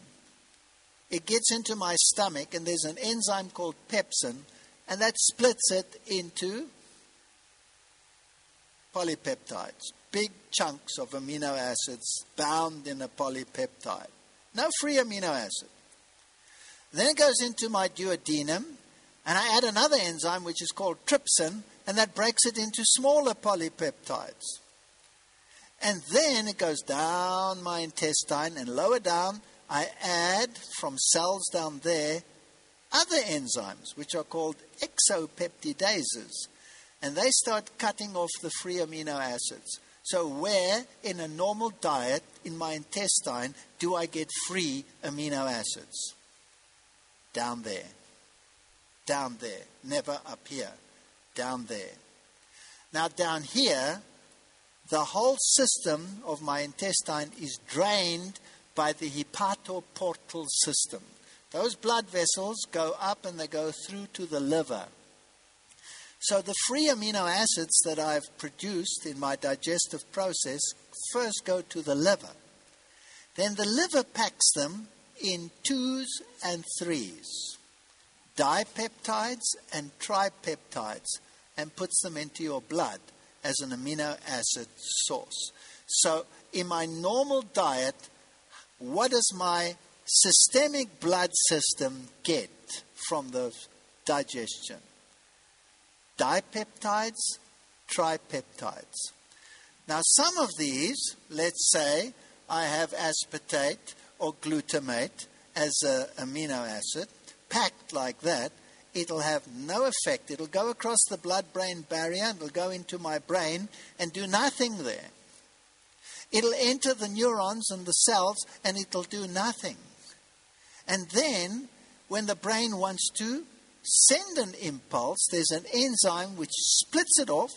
it gets into my stomach, and there's an enzyme called pepsin, and that splits it into polypeptides, big chunks of amino acids bound in a polypeptide. No free amino acid. Then it goes into my duodenum, and I add another enzyme which is called trypsin, and that breaks it into smaller polypeptides. And then it goes down my intestine, and lower down, I add from cells down there other enzymes, which are called exopeptidases, and they start cutting off the free amino acids. So, where in a normal diet in my intestine do I get free amino acids? Down there. Down there. Never up here. Down there. Now, down here, the whole system of my intestine is drained by the hepatoportal system. Those blood vessels go up and they go through to the liver. So the free amino acids that I've produced in my digestive process first go to the liver. Then the liver packs them in twos and threes, dipeptides and tripeptides, and puts them into your blood as an amino acid source. So in my normal diet, what does my systemic blood system get from the digestion? dipeptides, tripeptides. Now, some of these, let's say I have aspartate or glutamate as an amino acid, packed like that, it'll have no effect. It'll go across the blood brain barrier, and it'll go into my brain and do nothing there. It'll enter the neurons and the cells and it'll do nothing. And then, when the brain wants to, send an impulse, there's an enzyme which splits it off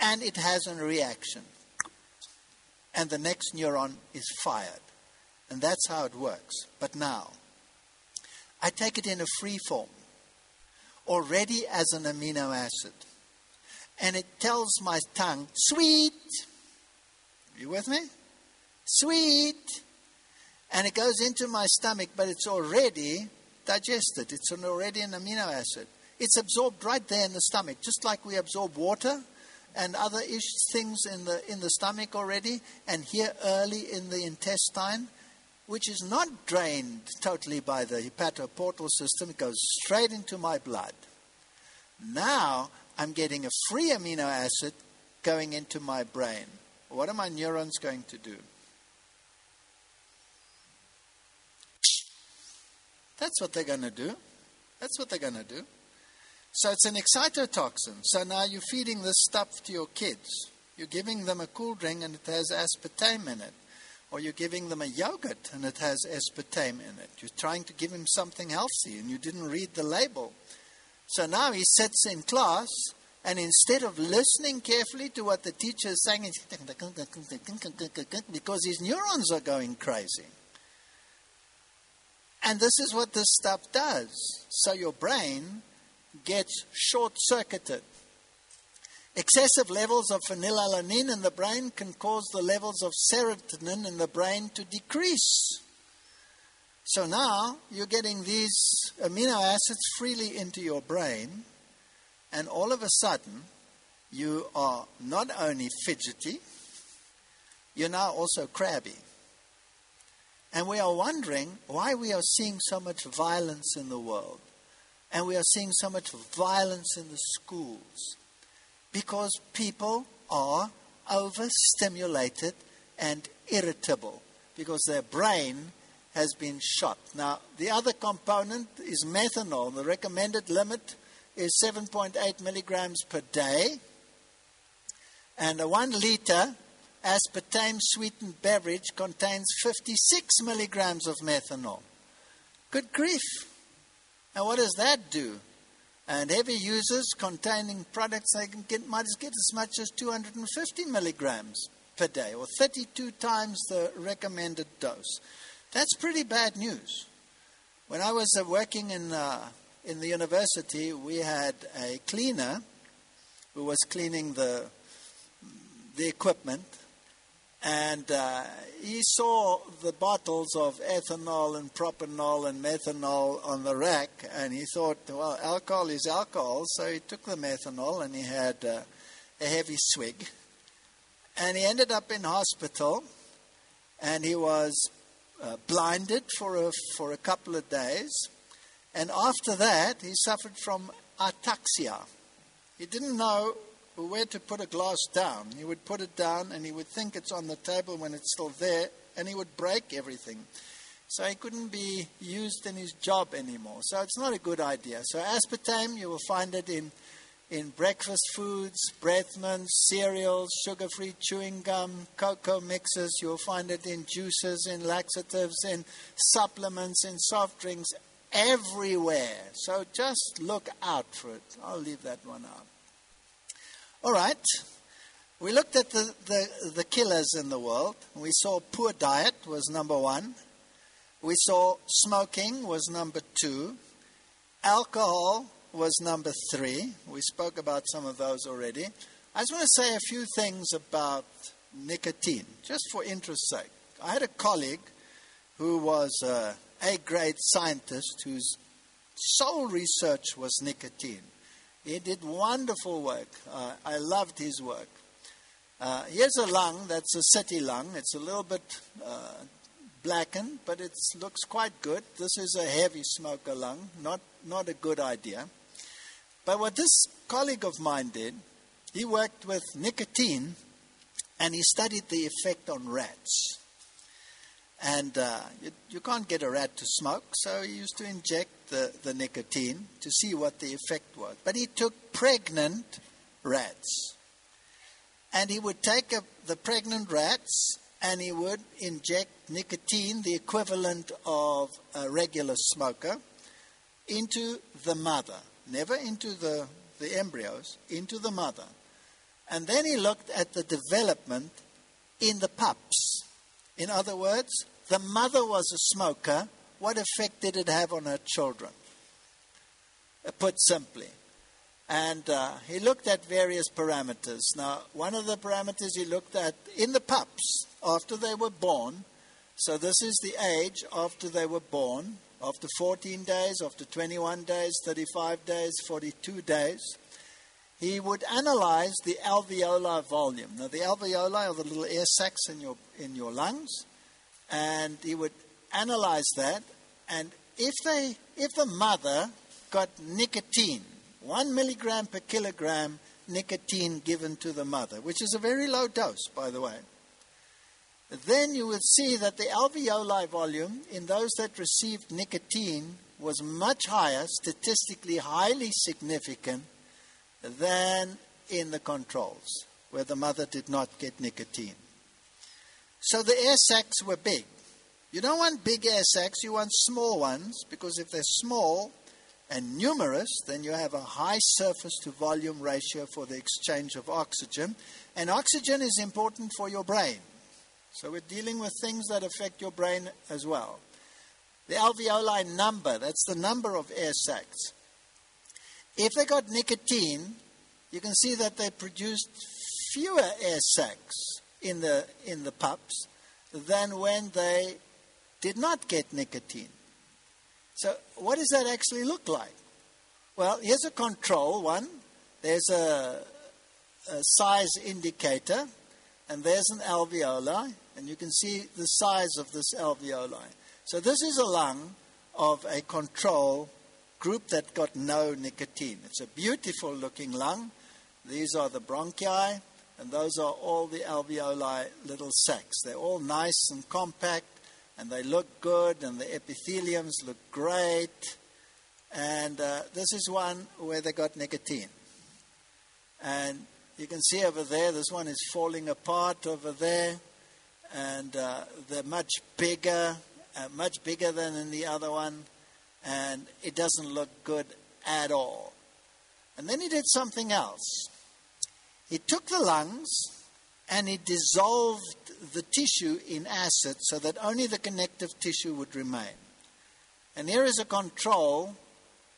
and it has a reaction. And the next neuron is fired. And that's how it works. But now, I take it in a free form, already as an amino acid. And it tells my tongue, sweet. Are you with me? Sweet. And it goes into my stomach, but it's already digested. It's already an amino acid. It's absorbed right there in the stomach, just like we absorb water and other things in the in the stomach already, and here early in the intestine, which is not drained totally by the hepatoportal system. It goes straight into my blood. Now I'm getting a free amino acid going into my brain. What are my neurons going to do? That's what they're going to do. That's what they're going to do. So it's an excitotoxin. So now you're feeding this stuff to your kids. You're giving them a cool drink and it has aspartame in it. Or you're giving them a yogurt and it has aspartame in it. You're trying to give him something healthy and you didn't read the label. So now he sits in class and instead of listening carefully to what the teacher is saying, because his neurons are going crazy. And this is what this stuff does. So your brain gets short circuited. Excessive levels of phenylalanine in the brain can cause the levels of serotonin in the brain to decrease. So now you're getting these amino acids freely into your brain, and all of a sudden you are not only fidgety, you're now also crabby. And we are wondering why we are seeing so much violence in the world. And we are seeing so much violence in the schools. Because people are overstimulated and irritable. Because their brain has been shot. Now, the other component is methanol. The recommended limit is 7.8 milligrams per day. And a one liter aspartame sweetened beverage contains 56 milligrams of methanol. Good grief. And what does that do? And heavy users containing products they can get, might get as much as 250 milligrams per day, or 32 times the recommended dose. That's pretty bad news. When I was uh, working in, uh, in the university, we had a cleaner who was cleaning the, the equipment, and uh, he saw the bottles of ethanol and propanol and methanol on the rack, and he thought, well, alcohol is alcohol. So he took the methanol and he had uh, a heavy swig. And he ended up in hospital, and he was uh, blinded for a, for a couple of days. And after that, he suffered from ataxia. He didn't know where to put a glass down. He would put it down and he would think it's on the table when it's still there and he would break everything. So he couldn't be used in his job anymore. So it's not a good idea. So aspartame, you will find it in, in breakfast foods, bread mints, cereals, sugar free chewing gum, cocoa mixes. You'll find it in juices, in laxatives, in supplements, in soft drinks, everywhere. So just look out for it. I'll leave that one out. All right. We looked at the, the, the killers in the world. We saw poor diet was number one. We saw smoking was number two. Alcohol was number three. We spoke about some of those already. I just want to say a few things about nicotine, just for interest's sake. I had a colleague who was A grade scientist whose sole research was nicotine. He did wonderful work. Uh, I loved his work. Uh, here's a lung that's a city lung. It's a little bit uh, blackened, but it looks quite good. This is a heavy smoker lung, not, not a good idea. But what this colleague of mine did, he worked with nicotine and he studied the effect on rats. And uh, you, you, can't get a rat to smoke, so he used to inject the, the nicotine to see what the effect was. But he took pregnant rats. And he would take a, the pregnant rats and he would inject nicotine, the equivalent of a regular smoker, into the mother, never into the, the embryos, into the mother. And then he looked at the development in the pups. In other words, the mother was a smoker. What effect did it have on her children? Uh, put simply. And uh, he looked at various parameters. Now, one of the parameters he looked at in the pups after they were born, so this is the age after they were born, after 14 days, after 21 days, 35 days, 42 days, he would analyze the alveolar volume. Now, the alveoli are the little air sacs in your, in your lungs, and he would analyze that. And if, they, if the mother got nicotine, one milligram per kilogram nicotine given to the mother, which is a very low dose, by the way, then you would see that the alveoli volume in those that received nicotine was much higher, statistically highly significant, than in the controls, where the mother did not get nicotine. So the air sacs were big. You don't want big air sacs, you want small ones, because if they're small, and numerous, then you have a high surface to volume ratio for the exchange of oxygen. And oxygen is important for your brain. So we're dealing with things that affect your brain as well. The alveoli number, that's the number of air sacs. If they got nicotine, you can see that they produced fewer air sacs in the, in the pups than when they did not get nicotine. So, what does that actually look like? Well, here's a control one. There's a, a size indicator, and there's an alveoli, and you can see the size of this alveoli. So, this is a lung of a control group that got no nicotine. It's a beautiful looking lung. These are the bronchi, and those are all the alveoli little sacs. They're all nice and compact and they look good, and the epitheliums look great. And uh, this is one where they got nicotine. And you can see over there, this one is falling apart over there, and uh, they're much bigger, uh, much bigger than in the other one, and it doesn't look good at all. And then he did something else. He took the lungs and he dissolved the tissue in acid so that only the connective tissue would remain. And here is a control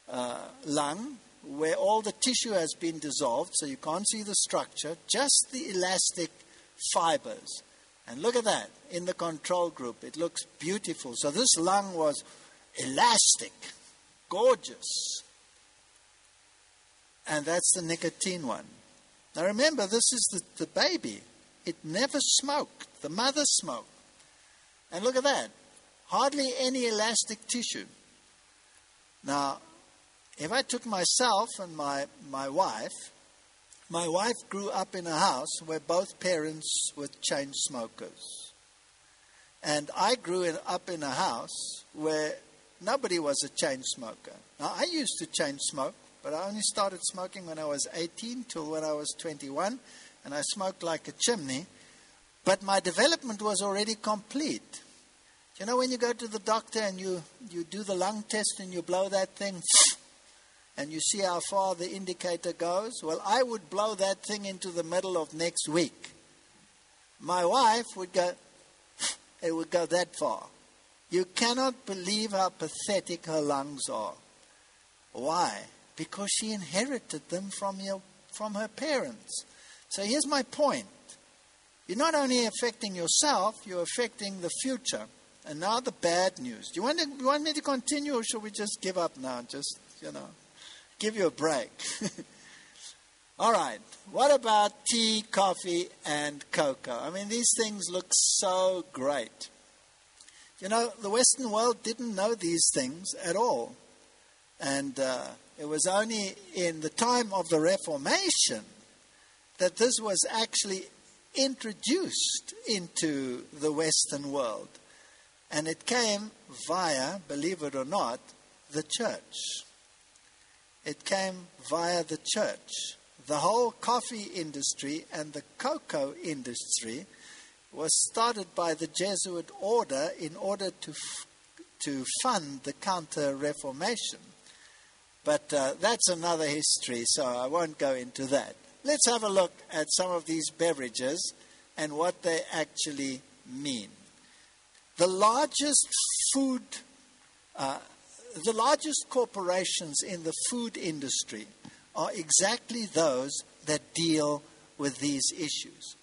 uh, lung where all the tissue has been dissolved, so you can't see the structure, just the elastic fibers. And look at that in the control group. It looks beautiful. So this lung was elastic, gorgeous. And that's the nicotine one. Now remember, this is the, the baby. It never smoked. The mother smoked. And look at that. Hardly any elastic tissue. Now, if I took myself and my, my wife, my wife grew up in a house where both parents were chain smokers. And I grew up in a house where nobody was a chain smoker. Now, I used to chain smoke, but I only started smoking when I was 18 till when I was 21, and I smoked like a chimney. But my development was already complete. You know, when you go to the doctor and you, you do the lung test and you blow that thing, and you see how far the indicator goes? Well, I would blow that thing into the middle of next week. My wife would go, it would go that far. You cannot believe how pathetic her lungs are. Why? Because she inherited them from, your, from her parents. So here's my point. You're not only affecting yourself, you're affecting the future. And now the bad news. Do you want, to, you want me to continue or should we just give up now? Just, you know, give you a break. All right. What about tea, coffee, and cocoa? I mean, these things look so great. You know, the Western world didn't know these things at all. And uh, it was only in the time of the Reformation that this was actually introduced into the Western world. And it came via, believe it or not, the church. It came via the church. The whole coffee industry and the cocoa industry was started by the Jesuit order in order to, f- to fund the Counter Reformation. But uh, that's another history, so I won't go into that. Let's have a look at some of these beverages and what they actually mean. The largest food, uh, the largest corporations in the food industry are exactly those that deal with these issues.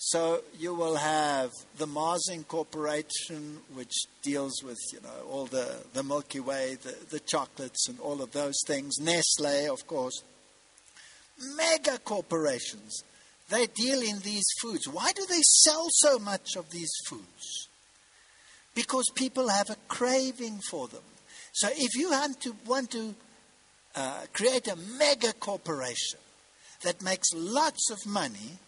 So you will have the Mars Corporation, which deals with you know all the, the Milky Way, the, the chocolates, and all of those things. Nestle, of course. Mega corporations, they deal in these foods. Why do they sell so much of these foods? Because people have a craving for them. So if you want to want to uh, create a mega corporation that makes lots of money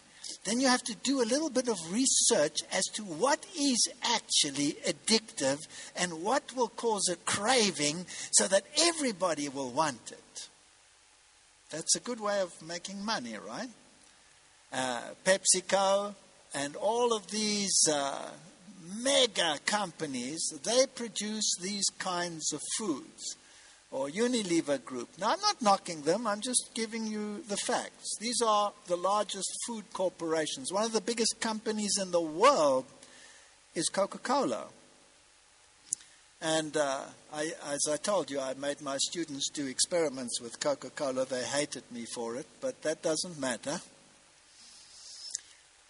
then you have to do a little bit of research as to what is actually addictive and what will cause a craving so that everybody will want it. That's a good way of making money, right? Uh, PepsiCo and all of these uh, mega companies, they produce these kinds of foods or Unilever Group. Now, I'm not knocking them, I'm just giving you the facts. These are the largest food corporations. One of the biggest companies in the world is Coca Cola. And uh, I, as I told you, I made my students do experiments with Coca Cola. They hated me for it, but that doesn't matter.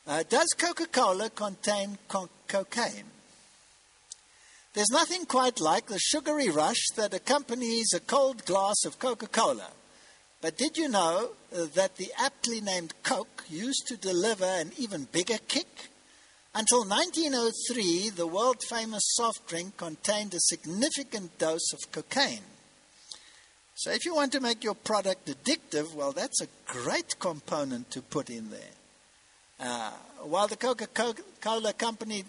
Uh, does Coca Cola contain co- cocaine? There's nothing quite like the sugary rush that accompanies a cold glass of Coca Cola. But did you know that the aptly named Coke used to deliver an even bigger kick? Until 1903, the world famous soft drink contained a significant dose of cocaine. So, if you want to make your product addictive, well, that's a great component to put in there. Uh, while the Coca Cola Company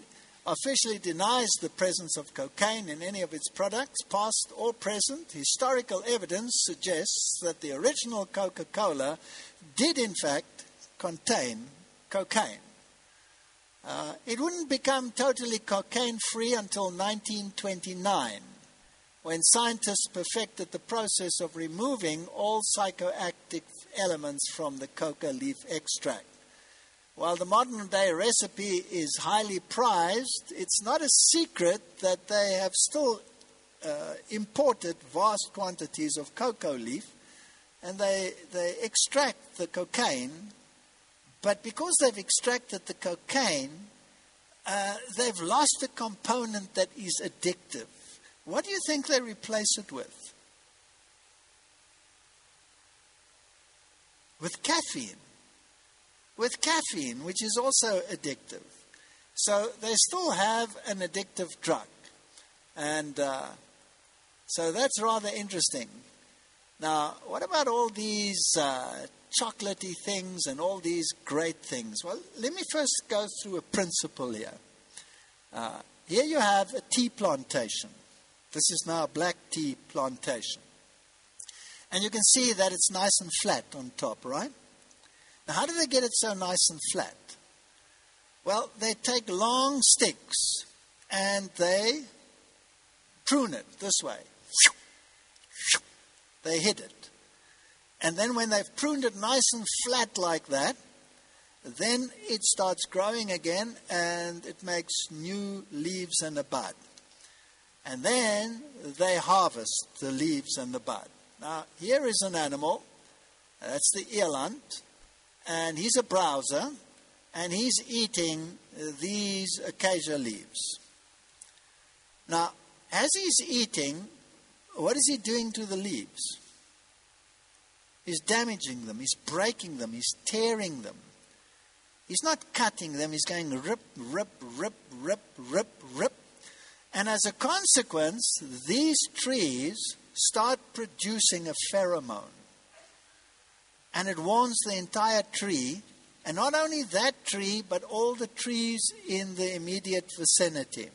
officially denies the presence of cocaine in any of its products, past or present, historical evidence suggests that the original Coca Cola did, in fact, contain cocaine. Uh, it wouldn't become totally cocaine free until 1929, when scientists perfected the process of removing all psychoactive elements from the coca leaf extract. While the modern day recipe is highly prized, it's not a secret that they have still uh, imported vast quantities of coca leaf and they, they extract the cocaine. But because they've extracted the cocaine, uh, they've lost a component that is addictive. What do you think they replace it with? With caffeine with caffeine, which is also addictive. So they still have an addictive drug. And uh, so that's rather interesting. Now, what about all these uh, chocolatey things and all these great things? Well, let me first go through a principle here. Uh, here you have a tea plantation. This is now a black tea plantation. And you can see that it's nice and flat on top, right? Now, how do they get it so nice and flat? Well, they take long sticks and they prune it this way. They hit it. And then when they've pruned it nice and flat like that, then it starts growing again and it makes new leaves and a bud. And then they harvest the leaves and the bud. Now, here is an animal. That's the eland. And he's a browser. And he's eating uh, these acacia leaves. Now, as he's eating, what is he doing to the leaves? He's damaging them, he's breaking them, he's tearing them. He's not cutting them, he's going rip, rip, rip, rip, rip, rip. And as a consequence, these trees start producing a pheromone. And it warns the entire tree, and not only that tree, but all the trees in the immediate vicinity.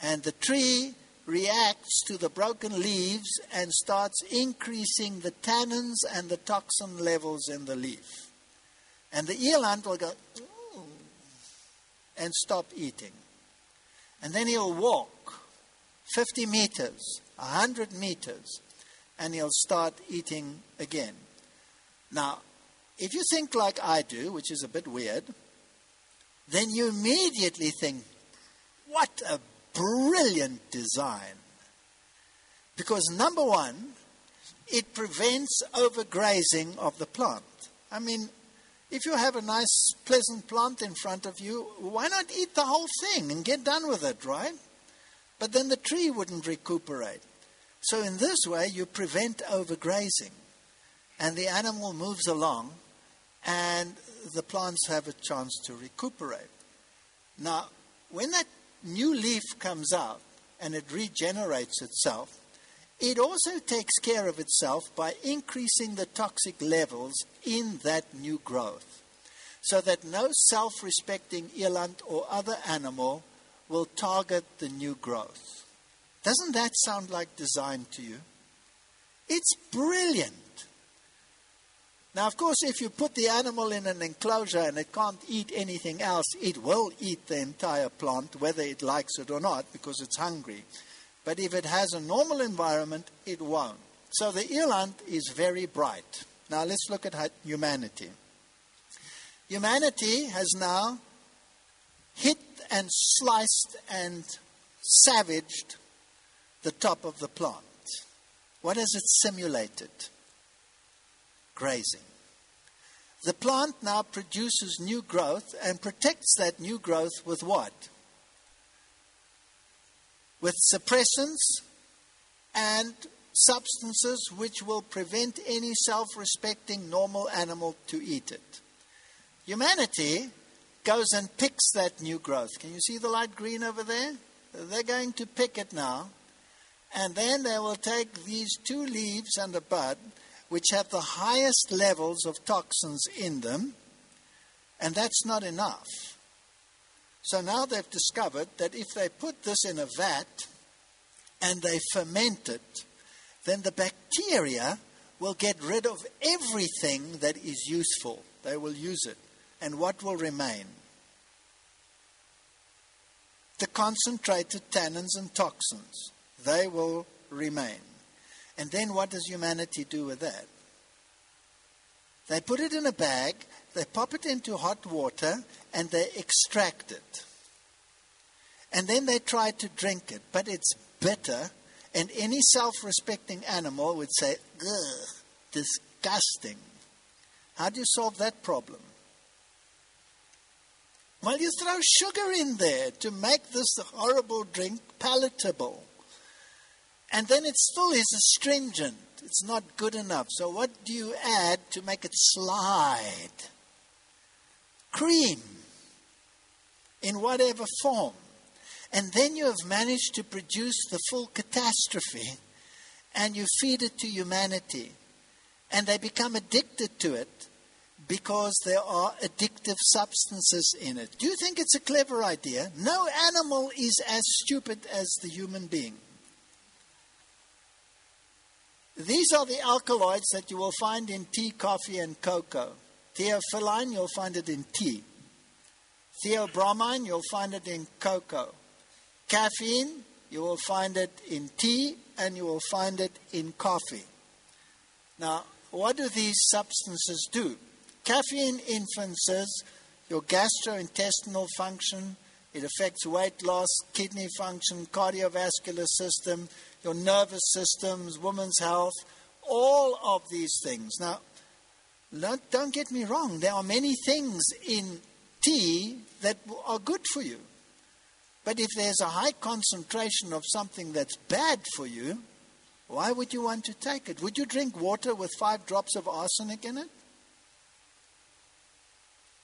And the tree reacts to the broken leaves and starts increasing the tannins and the toxin levels in the leaf. And the eel eland will go and stop eating. And then he'll walk 50 meters, 100 meters, and he'll start eating again. Now, if you think like I do, which is a bit weird, then you immediately think, what a brilliant design. Because number one, it prevents overgrazing of the plant. I mean, if you have a nice, pleasant plant in front of you, why not eat the whole thing and get done with it, right? But then the tree wouldn't recuperate. So, in this way, you prevent overgrazing. And the animal moves along, and the plants have a chance to recuperate. Now, when that new leaf comes out and it regenerates itself, it also takes care of itself by increasing the toxic levels in that new growth so that no self respecting eland or other animal will target the new growth. Doesn't that sound like design to you? It's brilliant. Now, of course, if you put the animal in an enclosure and it can't eat anything else, it will eat the entire plant, whether it likes it or not, because it's hungry. But if it has a normal environment, it won't. So the eland is very bright. Now, let's look at humanity. Humanity has now hit and sliced and savaged the top of the plant. What has it simulated? Grazing. The plant now produces new growth and protects that new growth with what? With suppressants and substances which will prevent any self respecting normal animal to eat it. Humanity goes and picks that new growth. Can you see the light green over there? They're going to pick it now. And then they will take these two leaves and a bud which have the highest levels of toxins in them, and that's not enough. So now they've discovered that if they put this in a vat and they ferment it, then the bacteria will get rid of everything that is useful. They will use it. And what will remain? The concentrated tannins and toxins. They will remain. And then what does humanity do with that? They put it in a bag, they pop it into hot water, and they extract it. And then they try to drink it, but it's bitter, and any self respecting animal would say, ugh, disgusting. How do you solve that problem? Well, you throw sugar in there to make this horrible drink palatable. And then it still is astringent. It's not good enough. So, what do you add to make it slide? Cream in whatever form. And then you have managed to produce the full catastrophe and you feed it to humanity. And they become addicted to it because there are addictive substances in it. Do you think it's a clever idea? No animal is as stupid as the human being. These are the alkaloids that you will find in tea, coffee, and cocoa. Theophylline, you'll find it in tea. Theobromine, you'll find it in cocoa. Caffeine, you will find it in tea, and you will find it in coffee. Now, what do these substances do? Caffeine influences your gastrointestinal function. It affects weight loss, kidney function, cardiovascular system, your nervous systems, women's health, all of these things. Now, don't get me wrong, there are many things in tea that are good for you. But if there's a high concentration of something that's bad for you, why would you want to take it? Would you drink water with five drops of arsenic in it?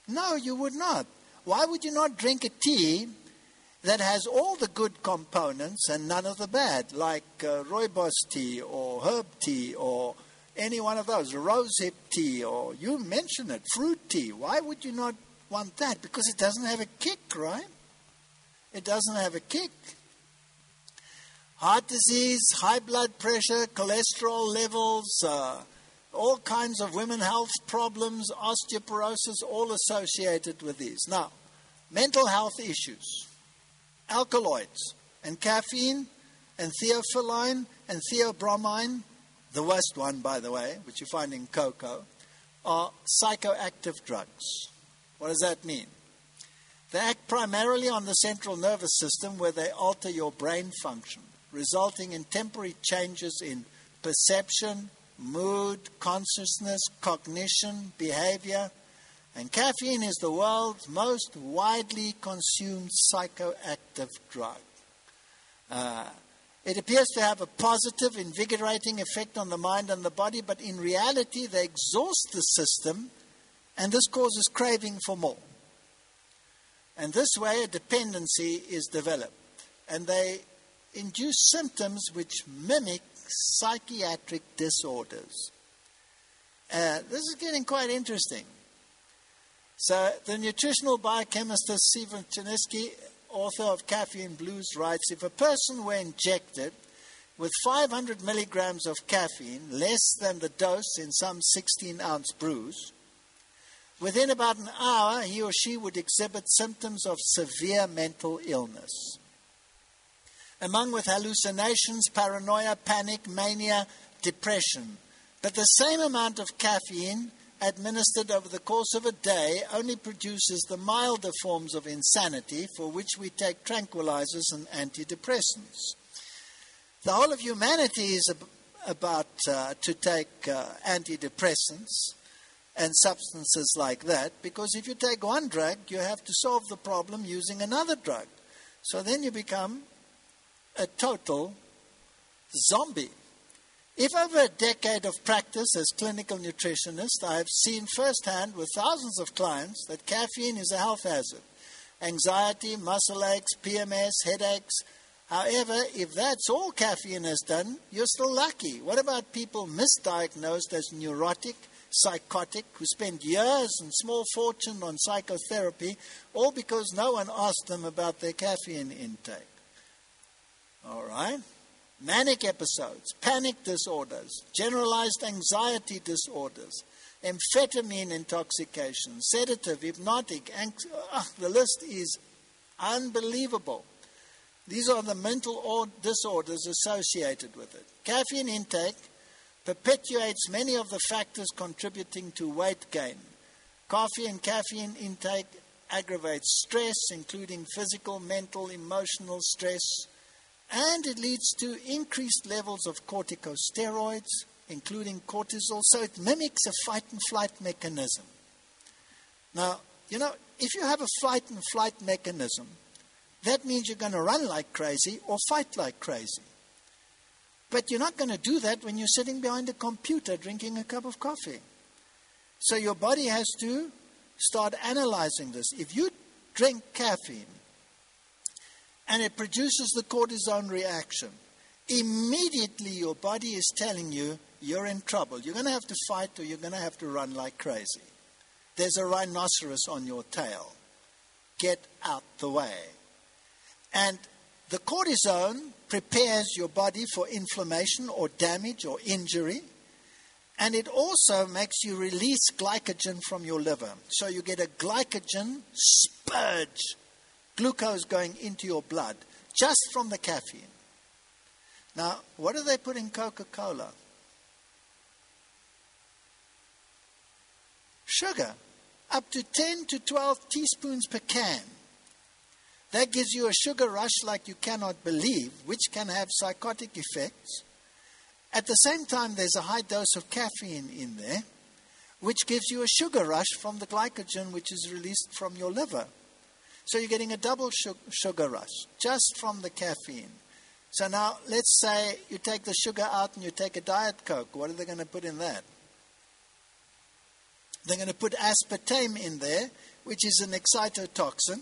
No, you would not. Why would you not drink a tea that has all the good components and none of the bad, like uh, rooibos tea or herb tea or any one of those, rosehip tea or you mention it, fruit tea? Why would you not want that? Because it doesn't have a kick, right? It doesn't have a kick. Heart disease, high blood pressure, cholesterol levels, uh, all kinds of women health problems, osteoporosis, all associated with these. Now, mental health issues, alkaloids, and caffeine, and theophylline, and theobromine, the worst one, by the way, which you find in cocoa, are psychoactive drugs. What does that mean? They act primarily on the central nervous system where they alter your brain function, resulting in temporary changes in perception, mood, consciousness, cognition, behavior. And caffeine is the world's most widely consumed psychoactive drug. Uh, it appears to have a positive, invigorating effect on the mind and the body, but in reality, they exhaust the system, and this causes craving for more. And this way, a dependency is developed, and they induce symptoms which mimic psychiatric disorders. Uh, this is getting quite interesting. So, the nutritional biochemist Stephen Cherniske, author of Caffeine Blues, writes If a person were injected with 500 milligrams of caffeine, less than the dose in some 16 ounce brews, within about an hour he or she would exhibit symptoms of severe mental illness among with hallucinations, paranoia, panic, mania, depression. But the same amount of caffeine administered over the course of a day only produces the milder forms of insanity for which we take tranquilizers and antidepressants. The whole of humanity is ab- about uh, to take uh, antidepressants and substances like that because if you take one drug, you have to solve the problem using another drug. So then you become a total zombie. If over a decade of practice as clinical nutritionist, I have seen firsthand with thousands of clients that caffeine is a health hazard. Anxiety, muscle aches, PMS, headaches. However, if that's all caffeine has done, you're still lucky. What about people misdiagnosed as neurotic, psychotic, who spend years and small fortune on psychotherapy, all because no one asked them about their caffeine intake? All right? Manic episodes, panic disorders, generalized anxiety disorders, amphetamine intoxication, sedative, hypnotic, anx- oh, the list is unbelievable. These are the mental disorders associated with it. Caffeine intake perpetuates many of the factors contributing to weight gain. Coffee and caffeine intake aggravates stress, including physical, mental, emotional stress, and it leads to increased levels of corticosteroids, including cortisol, so it mimics a fight and flight mechanism. Now, you know, if you have a fight and flight mechanism, that means you're going to run like crazy or fight like crazy. But you're not going to do that when you're sitting behind a computer drinking a cup of coffee. So your body has to start analyzing this. If you drink caffeine, and it produces the cortisone reaction. Immediately, your body is telling you you're in trouble. You're going to have to fight or you're going to have to run like crazy. there's a rhinoceros on your tail. Get out the way. And the cortisone prepares your body for inflammation or damage or injury. And it also makes you release glycogen from your liver. So you get a glycogen spurge, glucose going into your blood just from the caffeine. Now, what do they put in Coca Cola? Sugar, up to 10 to 12 teaspoons per can. That gives you a sugar rush like you cannot believe, which can have psychotic effects. At the same time, there's a high dose of caffeine in there, which gives you a sugar rush from the glycogen which is released from your liver. So you're getting a double sugar rush just from the caffeine. So now let's say you take the sugar out and you take a Diet Coke. What are they going to put in that? They're going to put aspartame in there, which is an excitotoxin.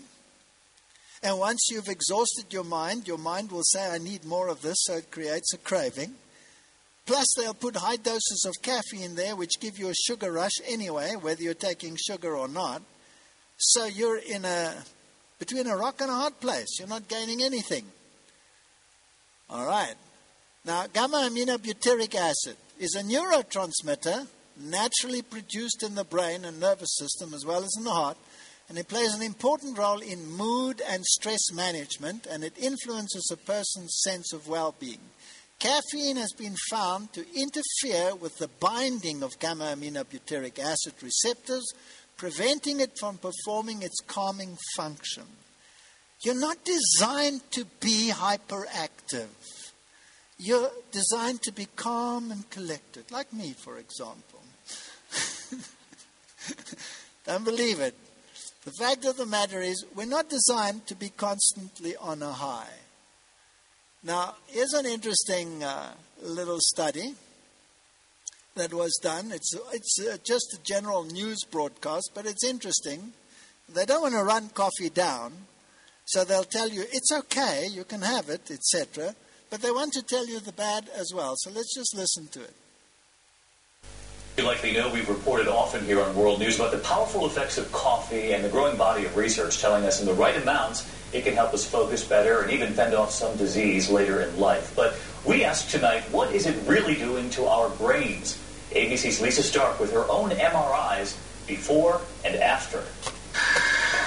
And once you've exhausted your mind, your mind will say, I need more of this, so it creates a craving. Plus, they'll put high doses of caffeine there, which give you a sugar rush anyway, whether you're taking sugar or not. So you're in a between a rock and a hard place. You're not gaining anything. All right. Now, gamma aminobutyric acid is a neurotransmitter naturally produced in the brain and nervous system as well as in the heart, and it plays an important role in mood and stress management, and it influences a person's sense of well being. Caffeine has been found to interfere with the binding of gamma aminobutyric acid receptors, preventing it from performing its calming function. You're not designed to be hyperactive. You're designed to be calm and collected, like me, for example. Don't believe it. The fact of the matter is, we're not designed to be constantly on a high. Now, here's an interesting uh, little study that was done. It's, it's uh, just a general news broadcast, but it's interesting. They don't want to run coffee down, so they'll tell you it's okay, you can have it, etc. But they want to tell you the bad as well. So let's just listen to it. You likely know we've reported often here on World News about the powerful effects of coffee and the growing body of research telling us in the right amounts it can help us focus better and even fend off some disease later in life. But we ask tonight, what is it really doing to our brains? ABC's Lisa Stark with her own MRIs before and after.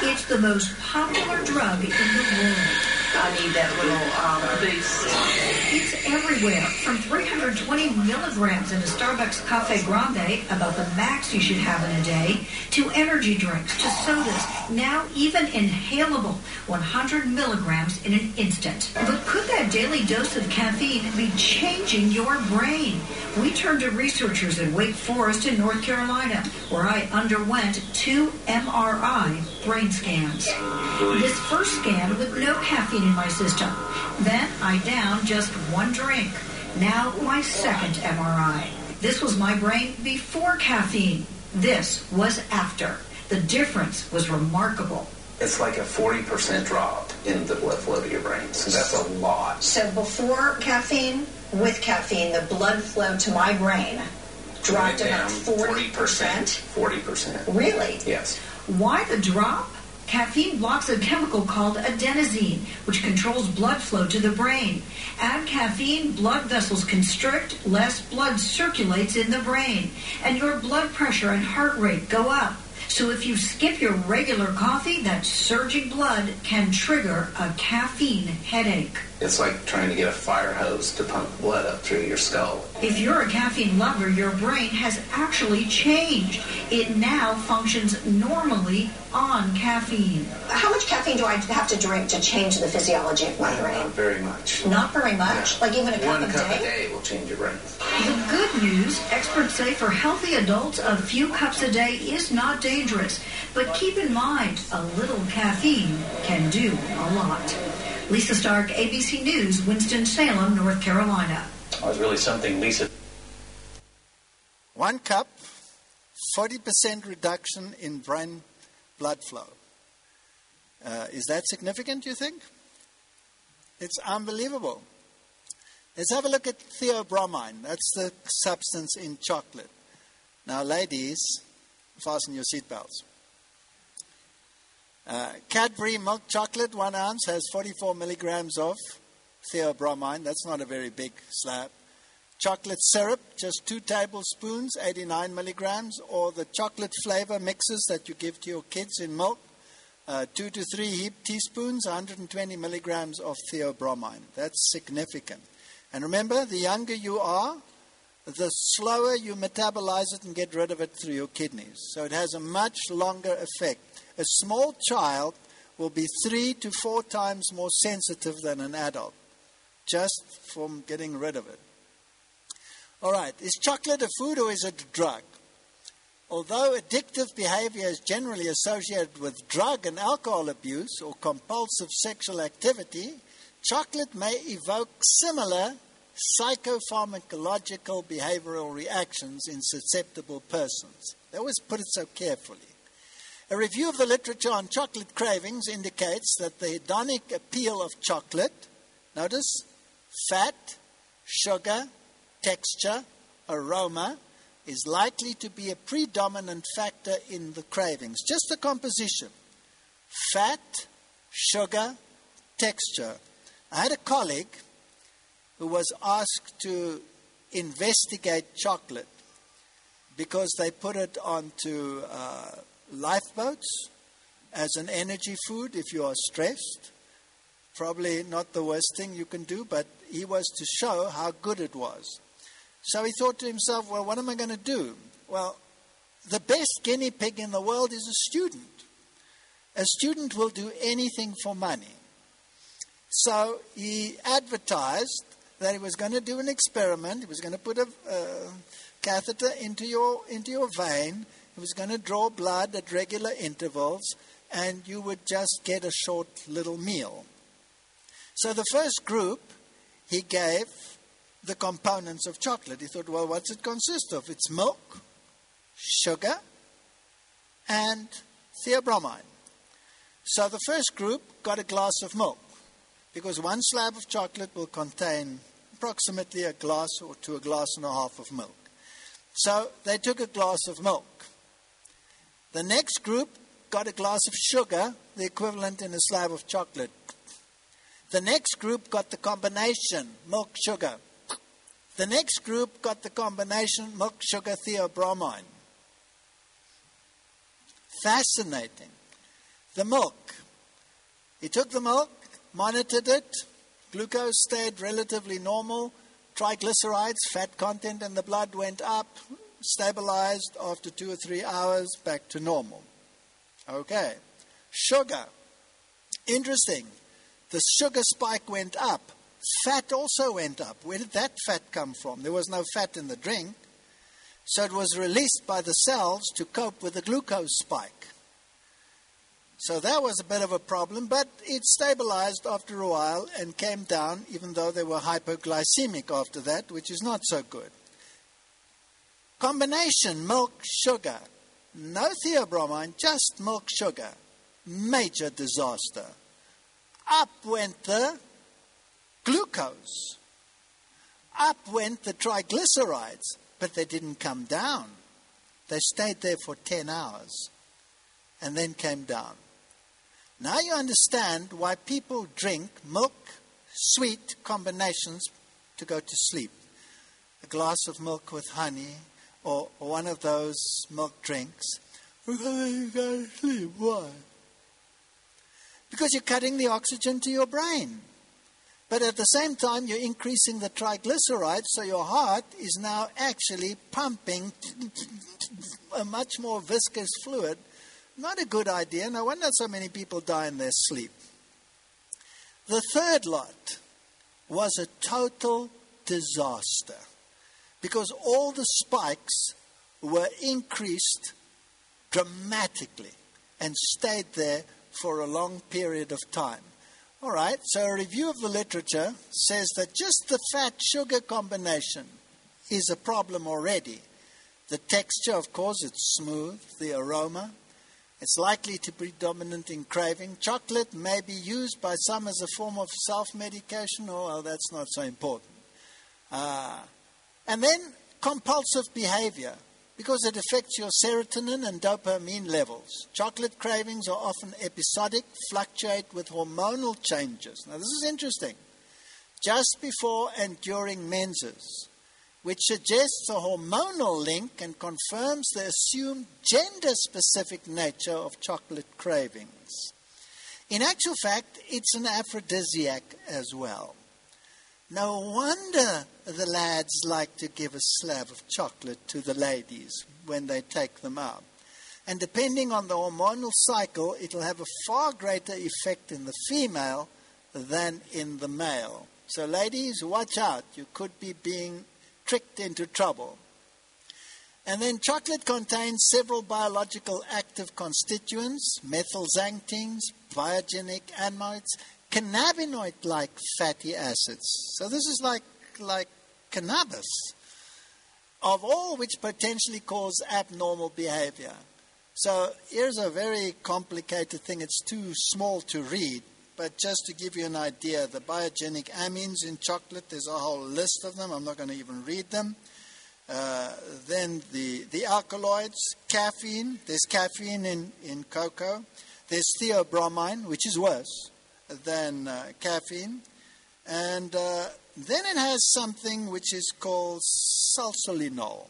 It's the most popular drug in the world. I need that little um, boost. It's everywhere, from 320 milligrams in a Starbucks Cafe Grande, about the max you should have in a day, to energy drinks, to sodas, now even inhalable, 100 milligrams in an instant. But could that daily dose of caffeine be changing your brain? We turned to researchers at Wake Forest in North Carolina, where I underwent two MRI brain scans. This first scan with no caffeine in my system. Then I downed just one drink. Now my second MRI. This was my brain before caffeine. This was after. The difference was remarkable. It's like a 40% drop in the blood flow to your brain. So that's a lot. So before caffeine, with caffeine, the blood flow to my brain dropped about 40%. 40%. Really? Yes. Why the drop? Caffeine blocks a chemical called adenosine, which controls blood flow to the brain. Add caffeine, blood vessels constrict, less blood circulates in the brain, and your blood pressure and heart rate go up. So if you skip your regular coffee, that surging blood can trigger a caffeine headache. It's like trying to get a fire hose to pump blood up through your skull. If you're a caffeine lover, your brain has actually changed. It now functions normally on caffeine. How much caffeine do I have to drink to change the physiology of my brain? Not very much. Not very much? Yeah. Like even a cup One a cup day? a day will change your brain. The good news, experts say for healthy adults, a few cups a day is not dangerous. But keep in mind, a little caffeine can do a lot. Lisa Stark, ABC News, Winston-Salem, North Carolina. Oh, it's really something, Lisa. One cup, 40% reduction in brain blood flow. Uh, is that significant, you think? It's unbelievable. Let's have a look at theobromine. That's the substance in chocolate. Now, ladies, fasten your seatbelts. Uh, Cadbury milk chocolate, one ounce, has 44 milligrams of theobromine. That's not a very big slab. Chocolate syrup, just two tablespoons, 89 milligrams, or the chocolate flavor mixes that you give to your kids in milk, uh, two to three heap teaspoons, 120 milligrams of theobromine. That's significant. And remember, the younger you are, the slower you metabolize it and get rid of it through your kidneys. So it has a much longer effect. A small child will be three to four times more sensitive than an adult just from getting rid of it. All right, is chocolate a food or is it a drug? Although addictive behavior is generally associated with drug and alcohol abuse or compulsive sexual activity, chocolate may evoke similar psychopharmacological behavioral reactions in susceptible persons. They always put it so carefully. A review of the literature on chocolate cravings indicates that the hedonic appeal of chocolate, notice, fat, sugar, texture, aroma, is likely to be a predominant factor in the cravings. Just the composition fat, sugar, texture. I had a colleague who was asked to investigate chocolate because they put it onto uh, lifeboats as an energy food if you are stressed. Probably not the worst thing you can do, but he was to show how good it was. So he thought to himself, well, what am I going to do? Well, the best guinea pig in the world is a student. A student will do anything for money. So he advertised that he was going to do an experiment. He was going to put a uh, catheter into your, into your vein. He was going to draw blood at regular intervals, and you would just get a short little meal. So the first group, he gave the components of chocolate. He thought, well, what's it consist of? It's milk, sugar, and theobromine. So the first group got a glass of milk because one slab of chocolate will contain approximately a glass or to a glass and a half of milk. So they took a glass of milk. The next group got a glass of sugar, the equivalent in a slab of chocolate. The next group got the combination milk sugar. The next group got the combination milk sugar theobromine. Fascinating. The milk. He took the milk, monitored it, glucose stayed relatively normal, triglycerides, fat content in the blood went up, stabilized after two or three hours, back to normal. Okay. Sugar. Interesting. The sugar spike went up. Fat also went up. Where did that fat come from? There was no fat in the drink. So it was released by the cells to cope with the glucose spike. So that was a bit of a problem, but it stabilized after a while and came down, even though they were hypoglycemic after that, which is not so good. Combination milk sugar, no theobromine, just milk sugar. Major disaster. Up went the glucose. Up went the triglycerides, but they didn't come down. They stayed there for 10 hours and then came down. Now you understand why people drink milk sweet combinations to go to sleep. A glass of milk with honey or, or one of those milk drinks. Sleep. Why? Because you're cutting the oxygen to your brain. But at the same time, you're increasing the triglycerides, so your heart is now actually pumping a much more viscous fluid not a good idea. No wonder so many people die in their sleep. The third lot was a total disaster because all the spikes were increased dramatically and stayed there for a long period of time. All right, so a review of the literature says that just the fat sugar combination is a problem already. The texture, of course, it's smooth, the aroma, it's likely to be dominant in craving. Chocolate may be used by some as a form of self medication, or well, that's not so important. Uh, and then compulsive behavior. because it affects your serotonin and dopamine levels. Chocolate cravings are often episodic, fluctuate with hormonal changes. Now, this is interesting. Just before and during menses, which suggests a hormonal link and confirms the assumed gender specific nature of chocolate cravings. In actual fact, it's an aphrodisiac as well. No wonder the lads like to give a slab of chocolate to the ladies when they take them out. And depending on the hormonal cycle, it'll have a far greater effect in the female than in the male. So, ladies, watch out. You could be being tricked into trouble. And then chocolate contains several biological active constituents, methylxanthines, biogenic amines, cannabinoid like fatty acids. So this is like, like cannabis, of all which potentially cause abnormal behavior. So here's a very complicated thing. It's too small to read, but just to give you an idea, the biogenic amines in chocolate, there's a whole list of them. I'm not going to even read them. Uh, then the, the alkaloids, caffeine, there's caffeine in, in cocoa. There's theobromine, which is worse than uh, caffeine. And uh, then it has something which is called salsolinol.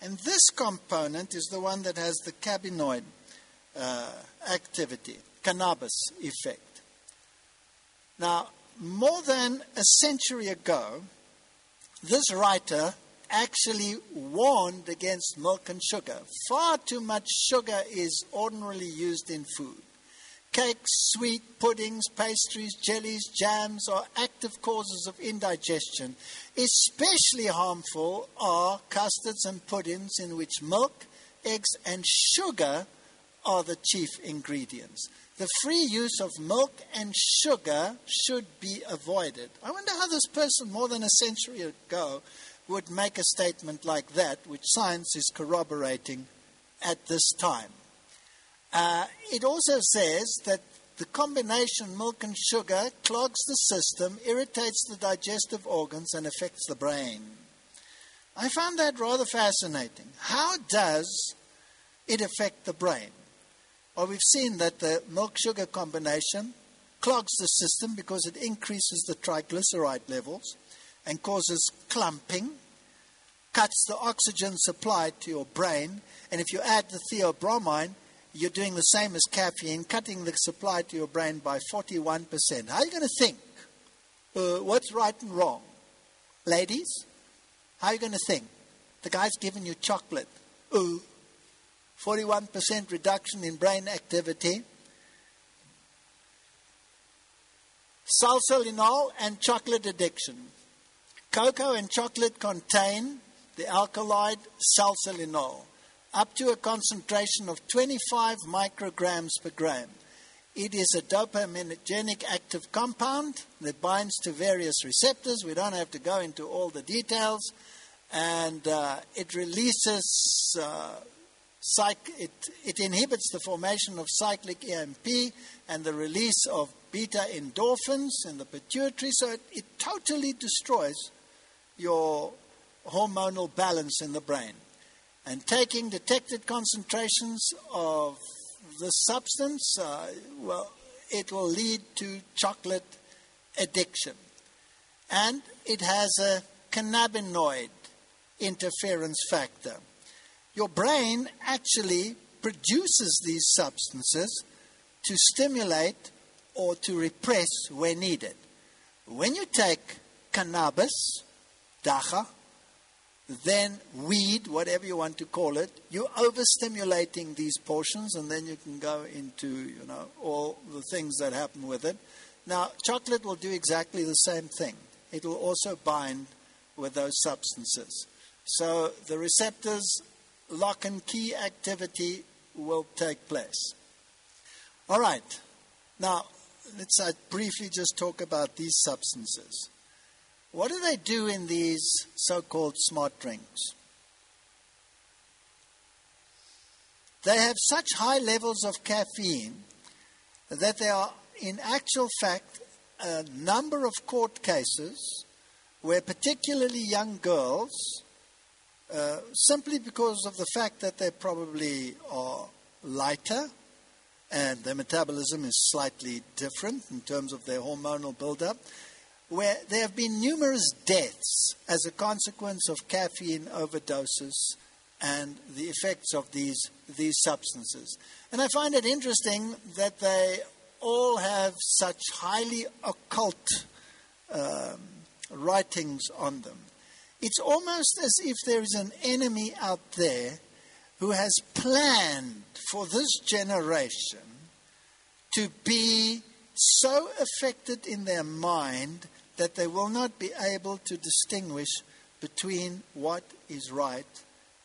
And this component is the one that has the cannabinoid uh, activity, cannabis effect. Now, more than a century ago, this writer actually warned against milk and sugar. Far too much sugar is ordinarily used in food. Cakes, sweet puddings, pastries, jellies, jams are active causes of indigestion. Especially harmful are custards and puddings in which milk, eggs, and sugar are the chief ingredients. The free use of milk and sugar should be avoided. I wonder how this person, more than a century ago, would make a statement like that, which science is corroborating at this time. Uh, it also says that the combination milk and sugar clogs the system, irritates the digestive organs, and affects the brain. I found that rather fascinating. How does it affect the brain? Well, we've seen that the milk sugar combination clogs the system because it increases the triglyceride levels and causes clumping, cuts the oxygen supply to your brain, and if you add the theobromine, you're doing the same as caffeine, cutting the supply to your brain by 41%. How are you going to think? Uh, what's right and wrong? Ladies, how are you going to think? The guy's giving you chocolate. Uh, 41% reduction in brain activity. Salsolinol and chocolate addiction. Cocoa and chocolate contain the alkaloid salsolinol up to a concentration of 25 micrograms per gram. It is a dopaminergic active compound that binds to various receptors. We don't have to go into all the details. And uh, it releases, uh, it, it inhibits the formation of cyclic AMP and the release of beta endorphins in the pituitary. So it, it totally destroys your hormonal balance in the brain and taking detected concentrations of the substance, uh, well, it will lead to chocolate addiction. And it has a cannabinoid interference factor. Your brain actually produces these substances to stimulate or to repress where needed. When you take cannabis, dagga, then weed, whatever you want to call it, you're overstimulating these portions, and then you can go into you know all the things that happen with it. Now, chocolate will do exactly the same thing. It will also bind with those substances. So the receptors lock and key activity will take place. All right. Now, let's uh, briefly just talk about these substances. What do they do in these so called smart drinks? They have such high levels of caffeine that there are, in actual fact, a number of court cases where particularly young girls uh, simply because of the fact that they probably are lighter and their metabolism is slightly different in terms of their hormonal buildup, where there have been numerous deaths as a consequence of caffeine overdoses and the effects of these, these substances. And I find it interesting that they all have such highly occult um, writings on them. It's almost as if there is an enemy out there who has planned for this generation to be so affected in their mind that they will not be able to distinguish between what is right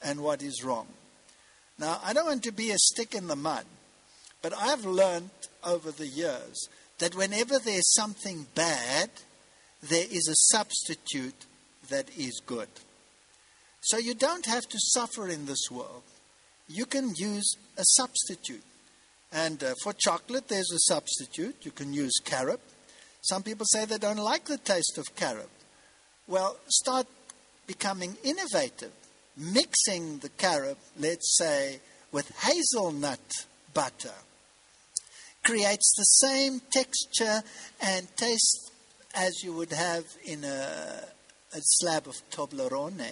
and what is wrong. Now, I don't want to be a stick in the mud, but I've learned over the years that whenever there's something bad, there is a substitute that is good. So you don't have to suffer in this world. You can use a substitute. And uh, for chocolate, there's a substitute. You can use carob. Some people say they don't like the taste of carob. Well, start becoming innovative, mixing the carob, let's say, with hazelnut butter. Creates the same texture and taste as you would have in a, a slab of Toblerone.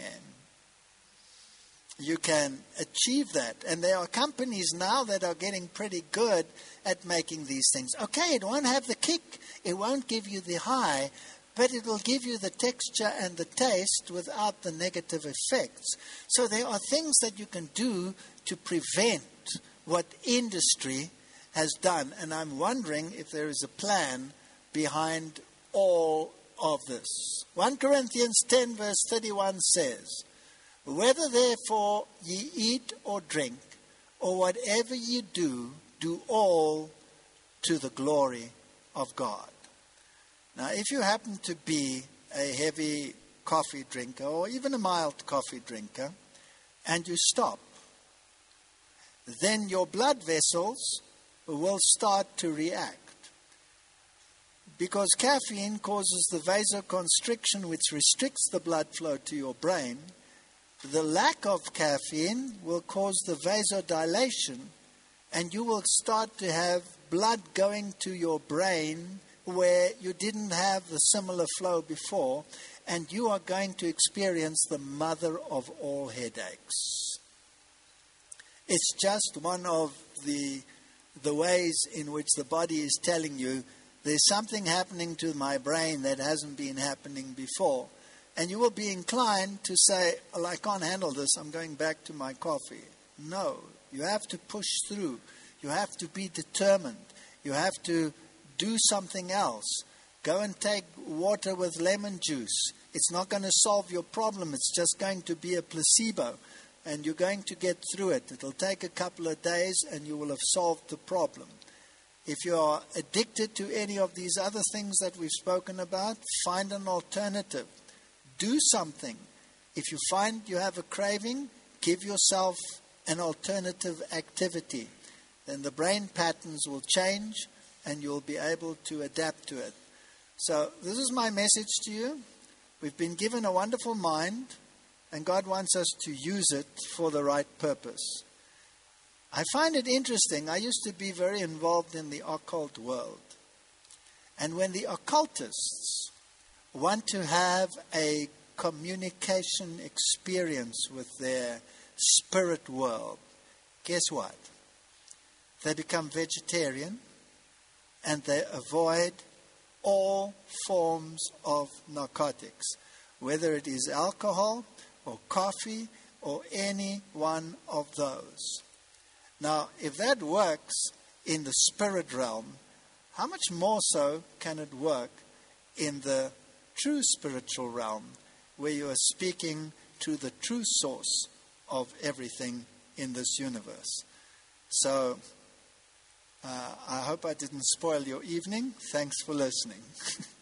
You can achieve that. And there are companies now that are getting pretty good at making these things. Okay, it won't have the kick, it won't give you the high, but it will give you the texture and the taste without the negative effects. So there are things that you can do to prevent what industry has done. And I'm wondering if there is a plan behind all of this. 1 Corinthians 10, verse 31 says, Whether therefore ye eat or drink, or whatever ye do, do all to the glory of God. Now, if you happen to be a heavy coffee drinker, or even a mild coffee drinker, and you stop, then your blood vessels will start to react because caffeine causes the vasoconstriction, which restricts the blood flow to your brain. The lack of caffeine will cause the vasodilation, and you will start to have blood going to your brain where you didn't have the similar flow before, and you are going to experience the mother of all headaches. It's just one of the, the ways in which the body is telling you there's something happening to my brain that hasn't been happening before. And you will be inclined to say, Well, I can't handle this. I'm going back to my coffee. No, you have to push through. You have to be determined. You have to do something else. Go and take water with lemon juice. It's not going to solve your problem, it's just going to be a placebo. And you're going to get through it. It'll take a couple of days and you will have solved the problem. If you are addicted to any of these other things that we've spoken about, find an alternative. Do something. If you find you have a craving, give yourself an alternative activity. Then the brain patterns will change and you'll be able to adapt to it. So, this is my message to you. We've been given a wonderful mind, and God wants us to use it for the right purpose. I find it interesting. I used to be very involved in the occult world. And when the occultists want to have a communication experience with their spirit world, guess what? They become vegetarian and they avoid all forms of narcotics, whether it is alcohol or coffee or any one of those. Now, if that works in the spirit realm, how much more so can it work in the true spiritual realm, where you are speaking to the true source of everything in this universe? So, uh, I hope I didn't spoil your evening. Thanks for listening.